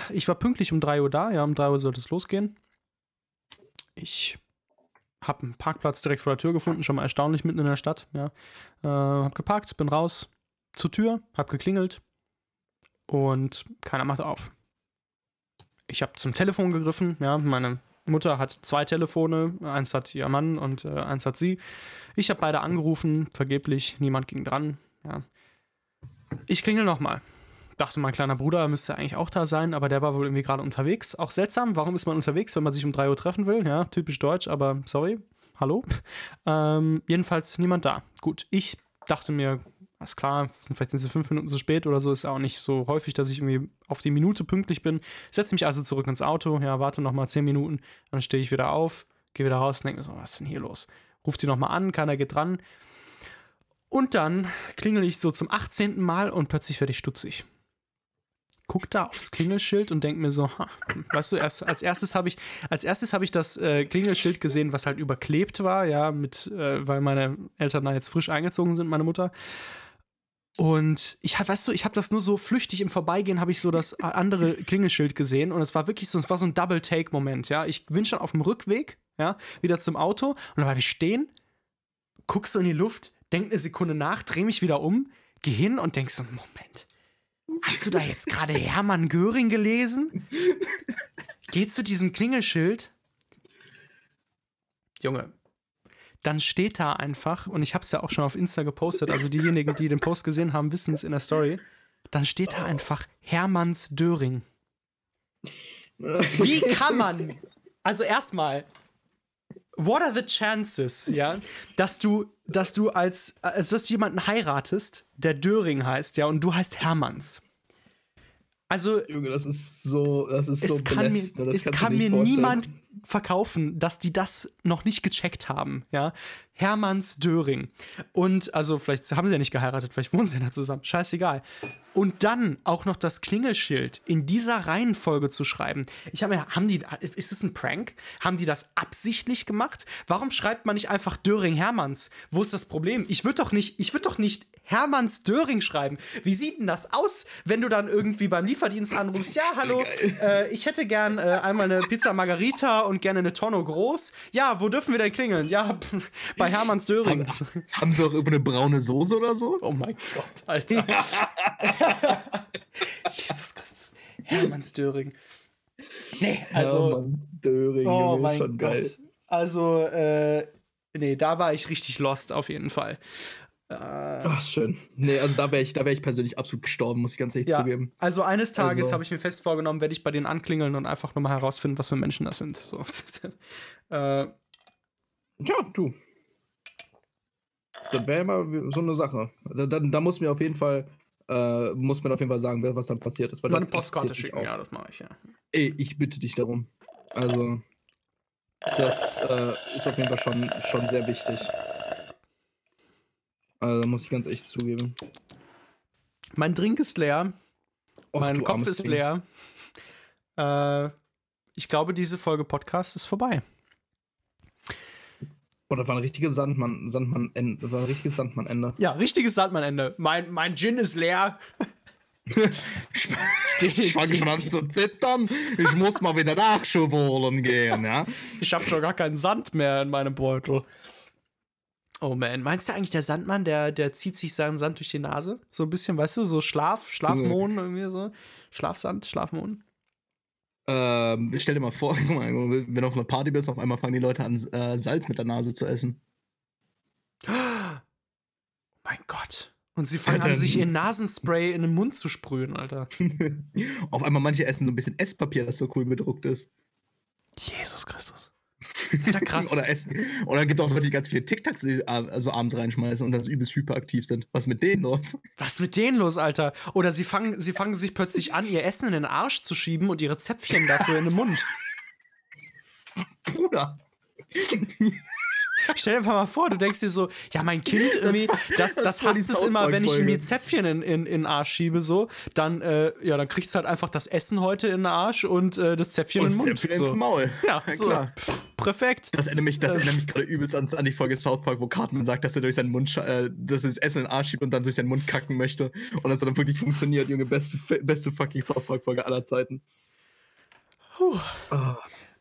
Ich war pünktlich um 3 Uhr da, ja, um 3 Uhr sollte es losgehen. Ich habe einen Parkplatz direkt vor der Tür gefunden, schon mal erstaunlich mitten in der Stadt, ja. Äh, hab geparkt, bin raus zur Tür, hab geklingelt und keiner macht auf. Ich habe zum Telefon gegriffen, ja, meine Mutter hat zwei Telefone, eins hat ihr Mann und äh, eins hat sie. Ich habe beide angerufen, vergeblich, niemand ging dran, ja. Ich klingel nochmal. Dachte, mein kleiner Bruder müsste eigentlich auch da sein, aber der war wohl irgendwie gerade unterwegs. Auch seltsam, warum ist man unterwegs, wenn man sich um 3 Uhr treffen will? Ja, typisch deutsch, aber sorry. Hallo. Ähm, jedenfalls niemand da. Gut, ich dachte mir, alles klar, vielleicht sind sie fünf Minuten zu spät oder so, ist auch nicht so häufig, dass ich irgendwie auf die Minute pünktlich bin. Setze mich also zurück ins Auto, ja, warte nochmal zehn Minuten, dann stehe ich wieder auf, gehe wieder raus und denke so, was ist denn hier los? Ruft die nochmal an, keiner geht dran. Und dann klingel ich so zum 18. Mal und plötzlich werde ich stutzig. Guck da aufs Klingelschild und denk mir so, ha, weißt du, erst, als erstes habe ich, als ich das äh, Klingelschild gesehen, was halt überklebt war, ja, mit, äh, weil meine Eltern da jetzt frisch eingezogen sind, meine Mutter. Und ich hab, weißt du, ich habe das nur so flüchtig im Vorbeigehen, habe ich so das andere Klingelschild gesehen und es war wirklich so, es war so ein Double-Take-Moment, ja. Ich bin schon auf dem Rückweg, ja, wieder zum Auto und dann bleib ich stehen, guck so in die Luft, denk eine Sekunde nach, dreh mich wieder um, geh hin und denk so, Moment, hast du da jetzt gerade Hermann Göring gelesen? Geh zu diesem Klingelschild. Junge, dann steht da einfach, und ich habe es ja auch schon auf Insta gepostet, also diejenigen, die den Post gesehen haben, wissen es in der Story, dann steht da einfach Hermanns Döring. Wie kann man, also erstmal, what are the chances, ja, dass du, dass du als, also dass du jemanden heiratest, der Döring heißt, ja, und du heißt Hermanns. Also, Junge, das ist so, das ist so es kann mir, belastend, das es kann mir vorstellen. niemand verkaufen, dass die das noch nicht gecheckt haben, ja. Hermanns Döring. Und, also, vielleicht haben sie ja nicht geheiratet, vielleicht wohnen sie ja da zusammen, scheißegal. Und dann auch noch das Klingelschild in dieser Reihenfolge zu schreiben. Ich habe mir, haben die, ist es ein Prank? Haben die das absichtlich gemacht? Warum schreibt man nicht einfach Döring Hermanns? Wo ist das Problem? Ich würde doch nicht, ich würde doch nicht Hermanns Döring schreiben. Wie sieht denn das aus, wenn du dann irgendwie beim Lieferdienst anrufst? Ja, hallo, äh, ich hätte gern äh, einmal eine Pizza Margarita und gerne eine Tonne groß. Ja, wo dürfen wir denn klingeln? Ja, bei Hermanns Döring. Haben sie auch über eine braune Soße oder so? Oh mein Gott, Alter. Jesus Christus. Hermanns Döring. Nee, also. Hermanns Döring, oh Junge, mein schon geil. Gott. Also, äh, nee, da war ich richtig lost auf jeden Fall. Ach, schön. Nee, also da wäre ich, da wär ich persönlich absolut gestorben, muss ich ganz ehrlich Ja, zugeben. also eines Tages Also- habe ich mir fest vorgenommen, werde ich bei denen anklingeln und einfach nur mal herausfinden, was für Menschen das sind. So. äh, Ja, du. Das wäre immer so eine Sache. Da, da, da muss mir auf jeden Fall, äh, muss man auf jeden Fall sagen, was dann passiert ist. Weil mal eine das Postkarte schicken, ja, das mache ich, ja. Ey, ich bitte dich darum. Also, das äh, ist auf jeden Fall schon, schon sehr wichtig. Also, muss ich ganz echt zugeben. Mein Drink ist leer, Och, mein Kopf ist Ding. leer. Äh, ich glaube, diese Folge Podcast ist vorbei. Oh, das war ein richtiges Sandmann, Sandmann, das war ein richtiges Sandmann-Ende. Ja, richtiges Sandmann-Ende. Mein, mein Gin ist leer. Ich fange schon an zu zittern. Ich muss mal wieder Nachschub holen gehen, ja. Ich habe schon gar keinen Sand mehr in meinem Beutel. Oh man, meinst du eigentlich der Sandmann, der, der zieht sich seinen Sand durch die Nase? So ein bisschen, weißt du, so Schlaf, Schlafmohn irgendwie so. Schlafsand, Schlafmohn. Ähm, stell dir mal vor, wenn du auf einer Party bist, auf einmal fangen die Leute an, äh, Salz mit der Nase zu essen. Mein Gott. Und sie fangen an, Alter. sich ihr Nasenspray in den Mund zu sprühen, Alter. auf einmal manche essen so ein bisschen Esspapier, das so cool bedruckt ist. Jesus Christus. Das ist ja krass. oder essen. Oder gibt auch die ganz viele TikToks äh, also abends reinschmeißen und dann übelst hyperaktiv sind. Was ist mit denen los? Was ist mit denen los, Alter? Oder sie fangen, sie fangen sich plötzlich an, ihr Essen in den Arsch zu schieben und ihre Zäpfchen dafür in den Mund. Bruder. Stell dir einfach mal vor, du denkst dir so, ja, mein Kind irgendwie, das, das, das die hasst es immer, wenn ich ihm die. Zäpfchen in, in, in den Arsch schiebe, so, dann, äh, ja, dann kriegt's halt einfach das Essen heute in den Arsch und äh, das Zäpfchen in den Und Mund. Zäpfchen ins So. Maul. Ja, so. klar. Pff, perfekt. Das erinnert mich, das Äh, erinnert mich gerade übelst an, an die Folge South Park, wo Cartman sagt, dass er durch seinen Mund, äh, dass er das Essen in den Arsch schiebt und dann durch seinen Mund kacken möchte. Und das dann wirklich funktioniert, Junge. Beste, beste fucking South Park-Folge aller Zeiten.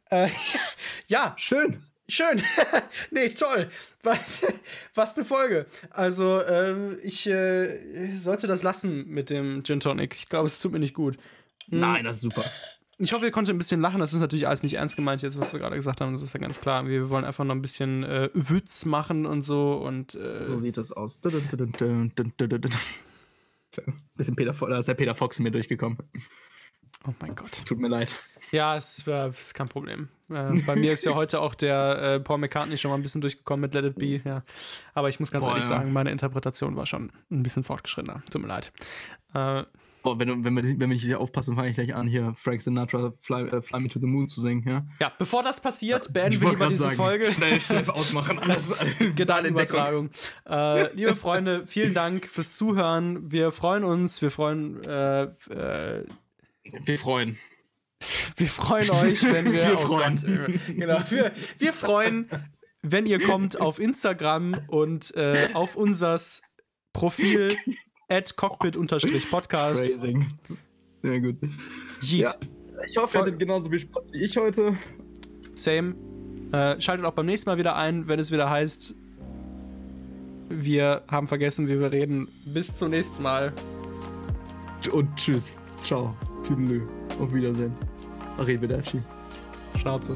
Äh, ja, Schön. Schön. nee, toll. Was, eine Folge. Also, ähm, ich äh, sollte das lassen mit dem Gin Tonic. Ich glaube, es tut mir nicht gut. Nein, das ist super. Ich hoffe, ihr konntet ein bisschen lachen. Das ist natürlich alles nicht ernst gemeint jetzt, was wir gerade gesagt haben. Das ist ja ganz klar. Wir wollen einfach noch ein bisschen äh, Witz machen und so. Und äh, So sieht das aus. Bisschen Peter, da ist der Peter Fox mir durchgekommen. Oh mein Gott. Es tut mir leid. Ja, es äh, ist kein Problem. Äh, bei mir ist ja heute auch der äh, Paul McCartney schon mal ein bisschen durchgekommen mit Let It Be. Ja. Aber ich muss ganz Boah, ehrlich ja. sagen, meine Interpretation war schon ein bisschen fortgeschrittener. Tut mir leid. Äh, Oh, wenn, wenn, wir, wenn wir nicht hier aufpassen, fange ich gleich an, hier Frank Sinatra Fly, äh, Fly Me to the Moon zu singen, ja? Ja, bevor das passiert, beenden wir lieber diese sagen, Folge. Schnell, schnell ausmachen, alles. Gedankenübertragung. Äh, liebe Freunde, vielen Dank fürs Zuhören. Wir freuen uns, wir freuen, äh, äh, Wir freuen. wir freuen euch, wenn wir, Wir oh freuen. Gott, genau, wir, wir freuen, wenn ihr kommt auf Instagram und äh, auf unsers Profil at cockpit-podcast. Phrasing. Sehr gut. Jeet. Ja. Ich hoffe, ihr hattet genauso viel Spaß wie ich heute. Same. Äh, schaltet auch beim nächsten Mal wieder ein, wenn es wieder heißt, wir haben vergessen, wie wir reden. Bis zum nächsten Mal. Und tschüss. Ciao. Tüdelü. Auf Wiedersehen. Arrivederci. Schnauze.